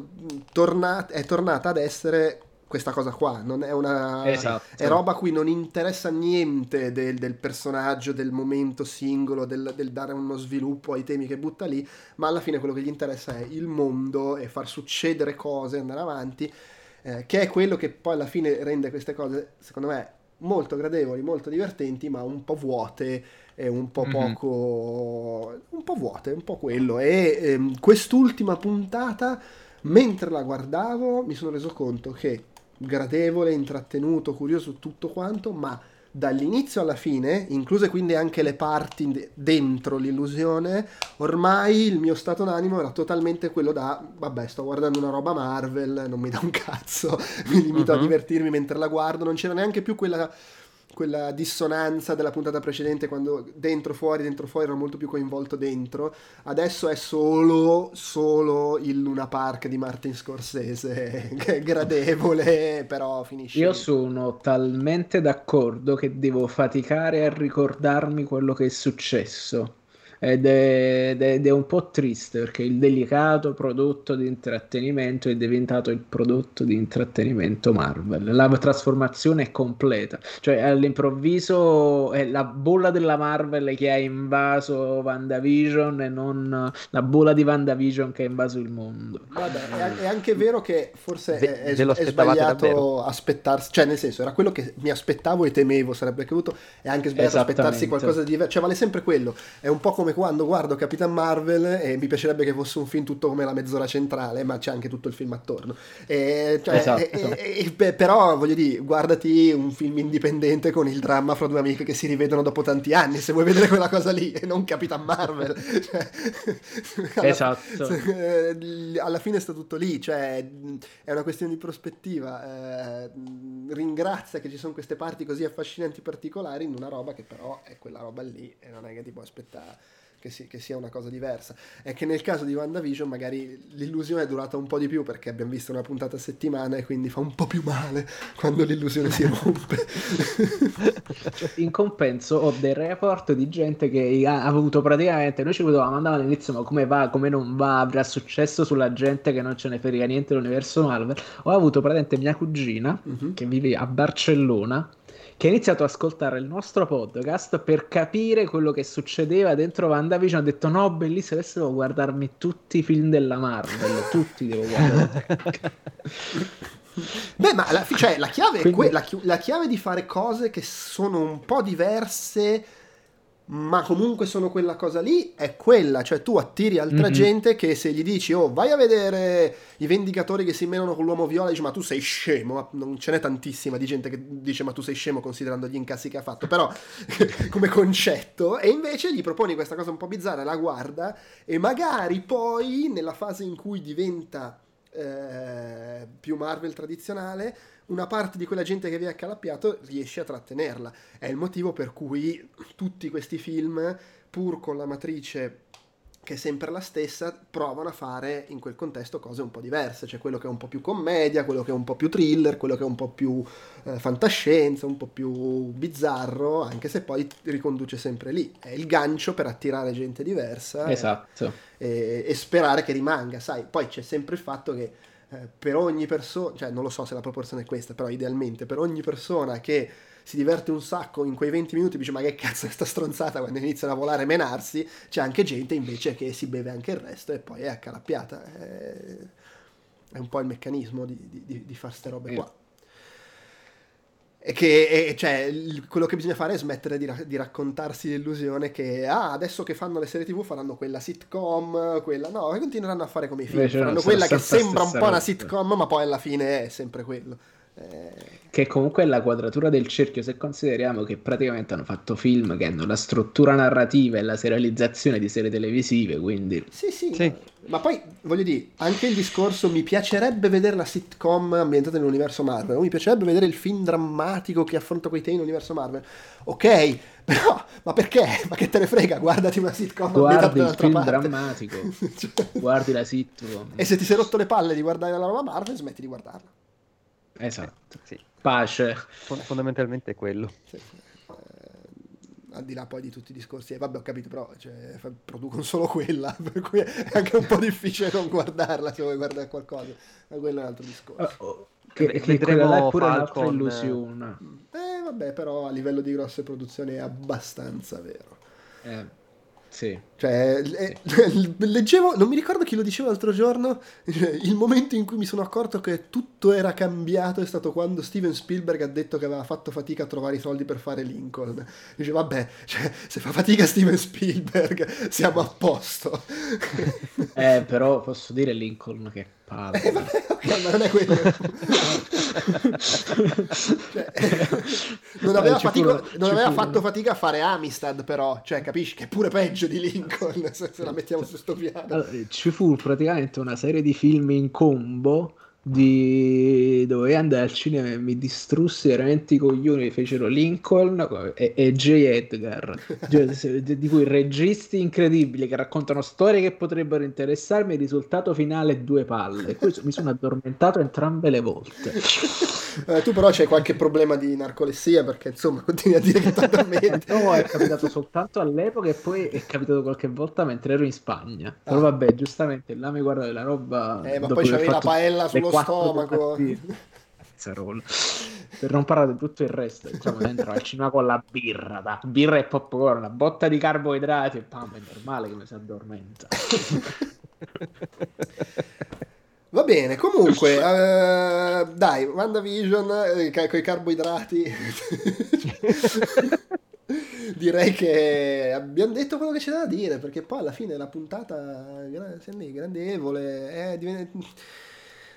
tornati, è tornata ad essere questa cosa qua, non è una esatto. è roba a cui non interessa niente del, del personaggio, del momento singolo, del, del, dare uno sviluppo ai temi che butta lì, ma alla fine quello che gli interessa è il mondo e far succedere cose, andare avanti, eh, che è quello che poi alla fine rende queste cose, secondo me, molto gradevoli, molto divertenti, ma un po' vuote e un po' mm-hmm. poco... un po' vuote, un po' quello. E ehm, quest'ultima puntata, mentre la guardavo, mi sono reso conto che gradevole, intrattenuto, curioso, tutto quanto, ma dall'inizio alla fine, incluse quindi anche le parti dentro l'illusione, ormai il mio stato d'animo era totalmente quello da, vabbè, sto guardando una roba Marvel, non mi dà un cazzo, [laughs] mi limito uh-huh. a mhm. divertirmi mentre la guardo, non c'era neanche più quella quella dissonanza della puntata precedente quando dentro fuori dentro fuori ero molto più coinvolto dentro adesso è solo solo il Luna Park di Martin Scorsese [laughs] che è gradevole però finisce io sono talmente d'accordo che devo faticare a ricordarmi quello che è successo ed è, ed, è, ed è, un po' triste perché il delicato prodotto di intrattenimento è diventato il prodotto di intrattenimento Marvel. La trasformazione è completa, cioè all'improvviso è la bolla della Marvel che ha invaso WandaVision e non la bolla di WandaVision che ha invaso il mondo. Vabbè, è, anche vero che forse è, è, è sbagliato davvero. aspettarsi, cioè nel senso era quello che mi aspettavo e temevo sarebbe accaduto, è anche sbagliato aspettarsi qualcosa di diverso, cioè vale sempre quello, è un po' come quando guardo Capitan Marvel e mi piacerebbe che fosse un film tutto come la mezz'ora centrale, ma c'è anche tutto il film attorno. E, cioè, esatto. e, e, però voglio dire, guardati un film indipendente con il dramma fra due amiche che si rivedono dopo tanti anni, se vuoi vedere quella cosa lì, e non Capitan Marvel. cioè, [laughs] alla, esatto. [laughs] Alla fine sta tutto lì, cioè è una questione di prospettiva. Eh, ringrazia che ci sono queste parti così affascinanti particolari in una roba che però è quella roba lì e non è che ti può aspettare che, si, che, sia una cosa diversa. È che nel caso di WandaVision magari l'illusione è durata un po' di più perché abbiamo visto una puntata a settimana e quindi fa un po' più male [laughs] quando l'illusione si rompe. [laughs] in compenso ho dei report di gente che ha avuto praticamente, noi ci potevamo andare all'inizio ma come va, come non va, avrà successo sulla gente che non ce ne frega niente dell'universo Marvel. Ho avuto praticamente mia cugina uh-huh. che vive a Barcellona che ha iniziato ad ascoltare il nostro podcast per capire quello che succedeva dentro WandaVision. Ha detto: No, bellissimo, adesso devo guardarmi tutti i film della Marvel. tutti devo guardare. [laughs] Beh, ma la, cioè, la chiave Quindi... è que- la, la chiave di fare cose che sono un po' diverse ma comunque sono quella cosa lì, è quella, cioè tu attiri altra mm-hmm. gente che se gli dici oh vai a vedere i vendicatori che si menano con l'uomo viola, dici ma tu sei scemo, ma non ce n'è tantissima di gente che dice ma tu sei scemo considerando gli incassi che ha fatto, però [laughs] come concetto, e invece gli proponi questa cosa un po' bizzarra, la guarda e magari poi nella fase in cui diventa eh, più Marvel tradizionale una parte di quella gente che vi ha accalappiato riesce a trattenerla. È il motivo per cui tutti questi film, pur con la matrice che è sempre la stessa, provano a fare in quel contesto cose un po' diverse, cioè quello che è un po' più commedia, quello che è un po' più thriller, quello che è un po' più eh, fantascienza, un po' più bizzarro, anche se poi riconduce sempre lì. È il gancio per attirare gente diversa esatto. e, e sperare che rimanga, sai, poi c'è sempre il fatto che eh, per ogni persona, cioè non lo so se la proporzione è questa, però idealmente per ogni persona che si diverte un sacco in quei 20 minuti dice ma che cazzo è sta stronzata quando iniziano a volare e menarsi, c'è anche gente invece che si beve anche il resto e poi è accalappiata. È, è un po' il meccanismo di, di, di fare queste robe qua. E che e, cioè, quello che bisogna fare è smettere di, di, raccontarsi l'illusione che ah, adesso che fanno le serie tv faranno quella sitcom, quella no, e continueranno a fare come i film. Invece faranno quella che sembra un po' una sitcom, ma poi alla fine è sempre quello. Che comunque è la quadratura del cerchio se consideriamo che praticamente hanno fatto film che hanno la struttura narrativa e la serializzazione di serie televisive, quindi... Sì, sì, sì. Ma poi voglio dire, anche il discorso mi piacerebbe vedere la sitcom ambientata nell'universo Marvel, o mi piacerebbe vedere il film drammatico che affronta quei temi nell'universo Marvel. Ok, [laughs] però, ma perché? Ma che te ne frega? Guardati una sitcom Guardi il film parte. drammatico, [laughs] cioè... guardi la sitcom. E se ti sei rotto le palle di guardare la roba Marvel, smetti di guardarla. Esatto, sì. Pace. Fondamentalmente è quello. Sì. Eh, al di là poi di tutti i discorsi, eh, vabbè ho capito, però cioè, producono solo quella, [laughs] per cui è anche un po' difficile non guardarla se vuoi guardare qualcosa, ma quello è un altro discorso. Uh, oh, che, che, che è pure un'altra illusione. Eh vabbè, però a livello di grosse produzioni è abbastanza vero. Eh. Sì. Cioè, sì. [laughs] leggevo, non mi ricordo chi lo diceva l'altro giorno, [laughs] il momento in cui mi sono accorto che tutto era cambiato è stato quando Steven Spielberg ha detto che aveva fatto fatica a trovare i soldi per fare Lincoln. Dice, vabbè, cioè, se fa fatica Steven Spielberg [laughs] siamo a posto. eh, però posso dire Lincoln che palle. Eh, vabbè, ma non è quello. [laughs] cioè, non aveva, fatica, non aveva fatto fatica a fare Amistad, però, cioè, capisci che è pure peggio di Lincoln se, se la mettiamo su sto piano. Allora, ci fu praticamente una serie di film in combo di dove andare al cinema e mi distrussi veramente i coglioni fecero Lincoln e, e J. Edgar. [laughs] Di cui registi incredibili che raccontano storie che potrebbero interessarmi il risultato finale due palle. E poi mi sono addormentato entrambe le volte eh, tu però c'hai qualche problema di narcolessia perché insomma [laughs] continui a dire che ti addormenti no è capitato soltanto all'epoca e poi è capitato qualche volta mentre ero in Spagna però ah. vabbè giustamente là mi guarda la roba eh ma poi c'avevi la paella sullo stomaco. Per non parlare di tutto il resto, diciamo dentro al cinema con la birra, da birra e popcorn, una botta di carboidrati e pam, è normale che mi si addormenta. [laughs] Va bene, comunque, uh, [laughs] dai, WandaVision eh, con i carboidrati. [laughs] Direi che abbiamo detto quello che c'è da dire, perché poi alla fine la puntata è grandevole, eh, diventa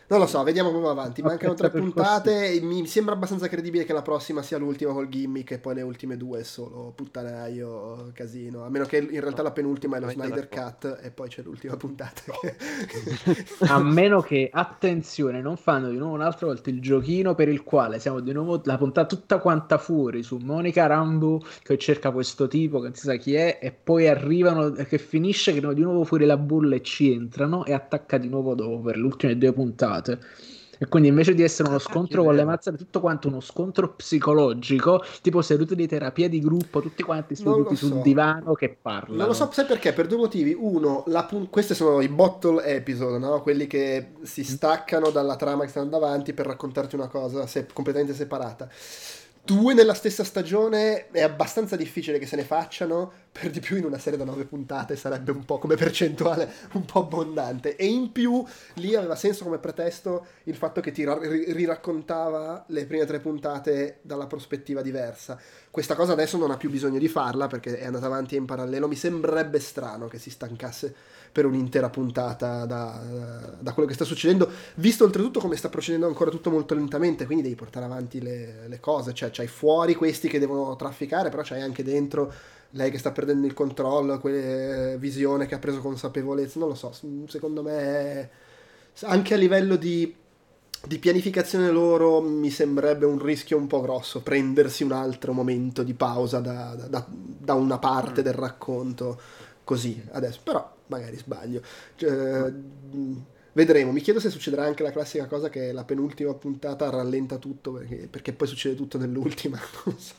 non lo so, vediamo come va avanti. Mancano tre [laughs] puntate. Mi sembra abbastanza credibile che la prossima sia l'ultima col gimmick e poi le ultime due solo puttanaio, casino. A meno che in realtà la penultima è lo Snyder Cut e poi c'è l'ultima puntata. [laughs] A meno che, attenzione, non fanno di nuovo un'altra volta il giochino per il quale siamo di nuovo la puntata tutta quanta fuori su Monica Rambo che cerca questo tipo che non si sa chi è e poi arrivano che finisce che di nuovo fuori la bulla e ci entrano e attacca di nuovo dopo per le ultime due puntate puntate. E quindi invece di essere uno ah, scontro con le mazzate, tutto quanto uno scontro psicologico, tipo sedute di terapia di gruppo, tutti quanti seduti so. sul divano che parlano. Non lo so, sai perché? Per due motivi. Uno, pun- questi sono i bottle episode, no? quelli che si staccano dalla trama che stanno davanti per raccontarti una cosa se- completamente separata due nella stessa stagione è abbastanza difficile che se ne facciano, per di più in una serie da nove puntate sarebbe un po' come percentuale un po' abbondante. E in più lì aveva senso come pretesto il fatto che ti ra- riraccontava le prime tre puntate dalla prospettiva diversa. Questa cosa adesso non ha più bisogno di farla perché è andata avanti in parallelo. Mi sembrerebbe strano che si stancasse per un'intera puntata da, da, quello che sta succedendo, visto oltretutto come sta procedendo ancora tutto molto lentamente, quindi devi portare avanti le, le cose, cioè c'hai fuori questi che devono trafficare, però c'hai anche dentro lei che sta perdendo il controllo, quelle visione che ha preso consapevolezza, non lo so, secondo me anche a livello di di pianificazione loro mi sembrerebbe un rischio un po' grosso prendersi un altro momento di pausa da, da, da una parte del racconto così adesso però magari sbaglio. Cioè, vedremo. Mi chiedo se succederà anche la classica cosa che la penultima puntata rallenta tutto perché, perché poi succede tutto nell'ultima. [laughs] So.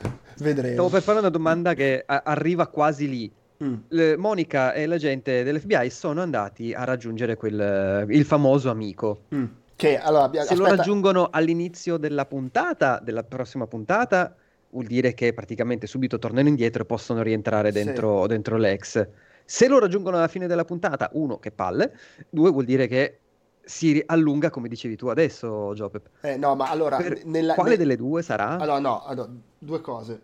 [laughs] vedremo. Stavo per fare una domanda che a- arriva quasi lì. Mm. Le, Monica e la gente dell'FBI sono andati a raggiungere quel, il famoso amico. Mm. Che, allora, Se aspetta. lo raggiungono all'inizio della puntata, della prossima puntata, vuol dire che praticamente subito tornano indietro e possono rientrare dentro, sì. dentro l'ex. Se lo raggiungono alla fine della puntata, uno, che palle, due, vuol dire che si allunga come dicevi tu adesso, Jopep. Eh, no, ma allora... Nella, quale nel... delle due sarà? Allora, no, allora, due cose.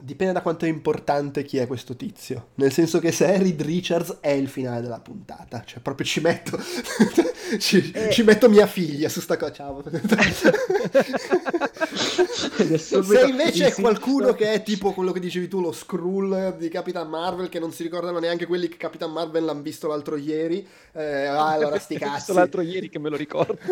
Dipende da quanto è importante chi è questo tizio. Nel senso che se è Reed Richards è il finale della puntata. Cioè, proprio ci metto. [laughs] ci, eh. ci, metto mia figlia su sta cosa. Ciao. se invece è qualcuno che è tipo quello che dicevi tu, lo Skrull di Capitan Marvel, che non si ricordano neanche quelli che Capitan Marvel l'hanno visto l'altro ieri. Eh, ah, allora sti cazzi. visto l'altro ieri che me lo ricordo. [laughs]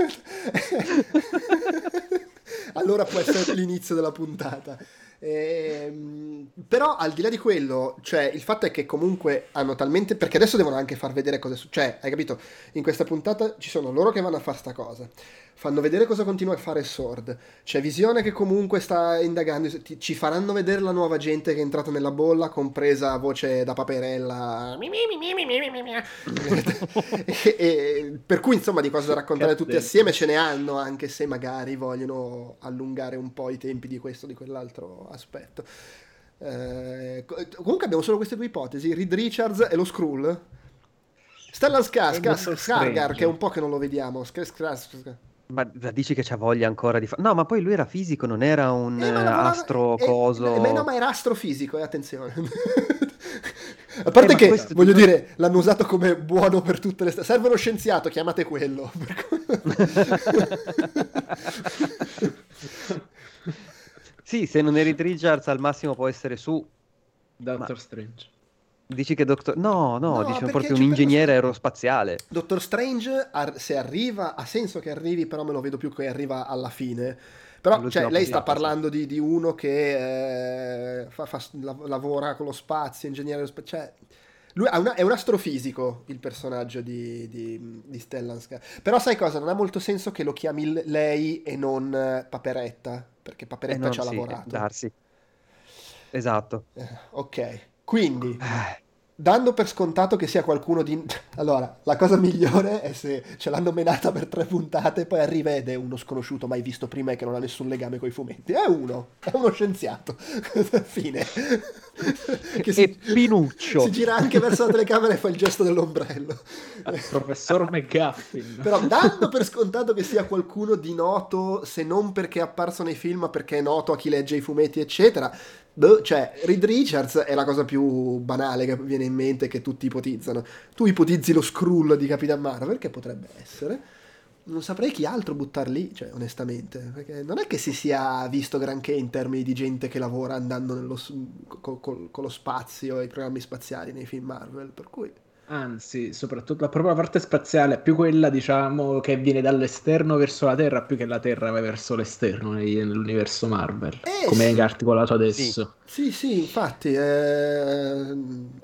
allora può essere l'inizio della puntata. Ehm, però al di là di quello, cioè il fatto è che comunque hanno talmente. Perché adesso devono anche far vedere cosa succede. Cioè, hai capito? In questa puntata ci sono loro che vanno a fare sta cosa fanno vedere cosa continua a fare Sword. C'è Visione che comunque sta indagando, ci faranno vedere la nuova gente che è entrata nella bolla, compresa voce da paperella. e, e, per cui insomma di cose da raccontare tutti assieme ce ne hanno, anche se magari vogliono allungare un po' i tempi di questo o di quell'altro aspetto. Eh, comunque abbiamo solo queste due ipotesi, Reed Richards e lo Skrull. Stellan Skarsgård, che è un po' che non lo vediamo. Skarsgård. Ma dici che c'ha voglia ancora di fare? No, ma poi lui era fisico, non era un eh, astro eh, coso. Eh, no, ma era astrofisico, eh, attenzione. [laughs] A parte eh, che, voglio tu... dire, l'hanno usato come buono per tutte le... Serve uno scienziato, chiamate quello. [laughs] [laughs] sì, se non eri Richards al massimo può essere su... Doctor ma... Strange. Dici che Doctor... No, no, No, diciamo proprio un per ingegnere questo- aerospaziale. Doctor Strange, ar- se arriva, ha senso che arrivi, però me lo vedo più che arriva alla fine. Però cioè, lei sta parlando di, di uno che eh, fa- fa- lav- lavora con lo spazio, ingegnere aerospaziale. Cioè, lui una- è un astrofisico il personaggio di, di, di Stellan Skarsgård. Però sai cosa? Non ha molto senso che lo chiami lei e non eh, Paperetta, perché Eh, Paperetta no, ci ha sì, lavorato. Darsi. Esatto. Eh, ok, quindi Eh, Dando per scontato che sia qualcuno di... [laughs] Allora, la cosa migliore è se ce l'hanno menata per tre puntate e poi arriva ed è uno sconosciuto mai visto prima e che non ha nessun legame con i fumetti. È uno, è uno scienziato. [laughs] Fine. Che E Pinuccio. Si gira anche verso la telecamera e fa il gesto dell'ombrello. Professor McGuffin. [laughs] Però dando per scontato che sia qualcuno di noto, se non perché è apparso nei film, ma perché è noto a chi legge i fumetti, eccetera. Boh, cioè, Reed Richards è la cosa più banale che viene in mente che tutti ipotizzano. Tu ipotizzi lo Skrull di Capitan Marvel, che potrebbe essere. Non saprei chi altro buttar lì, cioè, onestamente. Perché non è che si sia visto granché in termini di gente che lavora andando nello, s- co- col- con lo spazio e i programmi spaziali nei film Marvel. Per cui. Anzi, soprattutto la propria parte spaziale è più quella, diciamo, che viene dall'esterno verso la Terra, più che la Terra va verso l'esterno nell'universo Marvel. Eh, come sì. è articolato adesso. Sì, sì, infatti, eh,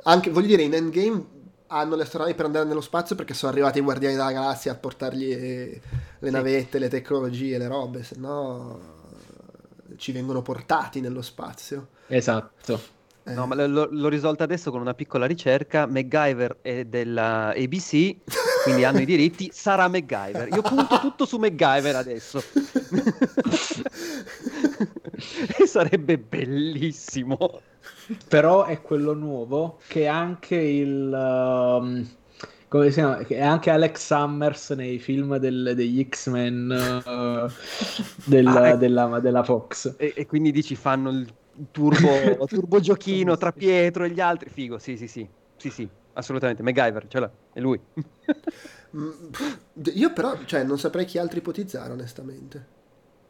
anche, voglio dire, in Endgame hanno le astronavi per andare nello spazio perché sono arrivati i guardiani della galassia a portargli le navette, le tecnologie, le robe, se no ci vengono portati nello spazio. Esatto. Eh, No, ma l- lo- l'ho risolta adesso con una piccola ricerca. MacGyver è della ABC, quindi hanno i diritti. Sarà MacGyver. Io punto tutto su MacGyver adesso. [laughs] e sarebbe bellissimo. Però è quello nuovo che è anche il... um, come si chiama? Che è anche Alex Summers nei film del- degli X-Men uh, della, Ah, della- della Fox. E, e quindi dici fanno il turbo, [laughs] turbo giochino tra Pietro e gli altri. Figo, sì, sì, sì. Sì, sì, assolutamente. MacGyver, ce l'ha, è lui. [laughs] mm, io però, cioè, non saprei chi altri ipotizzare, onestamente.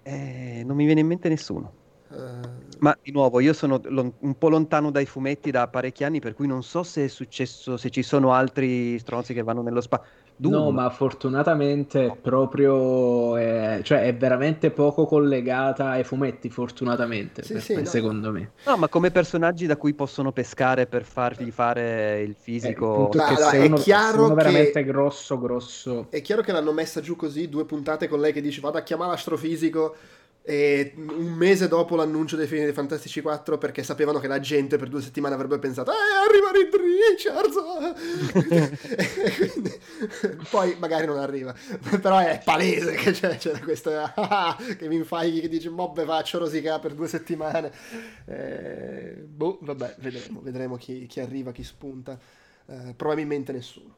Eh, non mi viene in mente nessuno. Eh, Ma di nuovo, io sono lon- un po' lontano dai fumetti da parecchi anni, per cui non so se è successo, se ci sono altri stronzi che vanno nello spazio. No, ma fortunatamente è proprio, eh, cioè è veramente poco collegata ai fumetti, fortunatamente, Sì, per sì, me, no. secondo me. No, ma come personaggi da cui possono pescare per fargli fare il Eh, il fisico. che allora, è uno, chiaro uno che- veramente grosso, grosso... È chiaro che l'hanno messa giù così, due puntate con lei che dice vado a chiamare l'astrofisico e un mese dopo l'annuncio dei film dei Fantastici 4 perché sapevano che la gente per due settimane avrebbe pensato eh arriva Reed Richards [laughs] [laughs] quindi, poi magari non arriva però è palese che c'è, c'è questa ah, [laughs] che mi fai che dice mobbe faccio rosicare per due settimane Eh, boh vabbè vedremo vedremo chi, chi arriva chi spunta Eh, probabilmente nessuno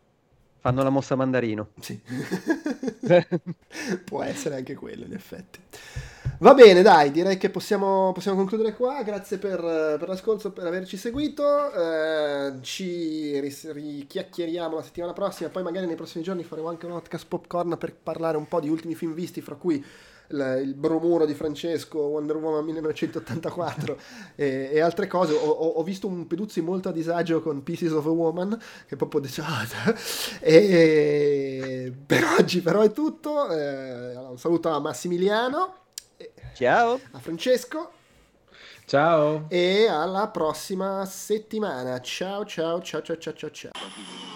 Fanno la mossa mandarino. sì. Può essere anche quello, in effetti. Va bene, dai, direi che possiamo, possiamo concludere qua. Grazie per, per l'ascolto, per averci seguito. Eh, ci richiacchieriamo la settimana prossima. Poi, magari nei prossimi giorni faremo anche un podcast popcorn per parlare un po' di ultimi film visti, fra cui il, il bromuro di Francesco, Wonder Woman 1984 [laughs] e, e altre cose. Ho, ho- ho visto un Peduzzi molto a disagio con Pieces of a Woman, che proprio dice... [laughs] "Ah, e per oggi però è tutto. Eh, un saluto a Massimiliano, Ciao! a Francesco Ciao! e alla prossima settimana. Ciao ciao ciao ciao ciao ciao ciao.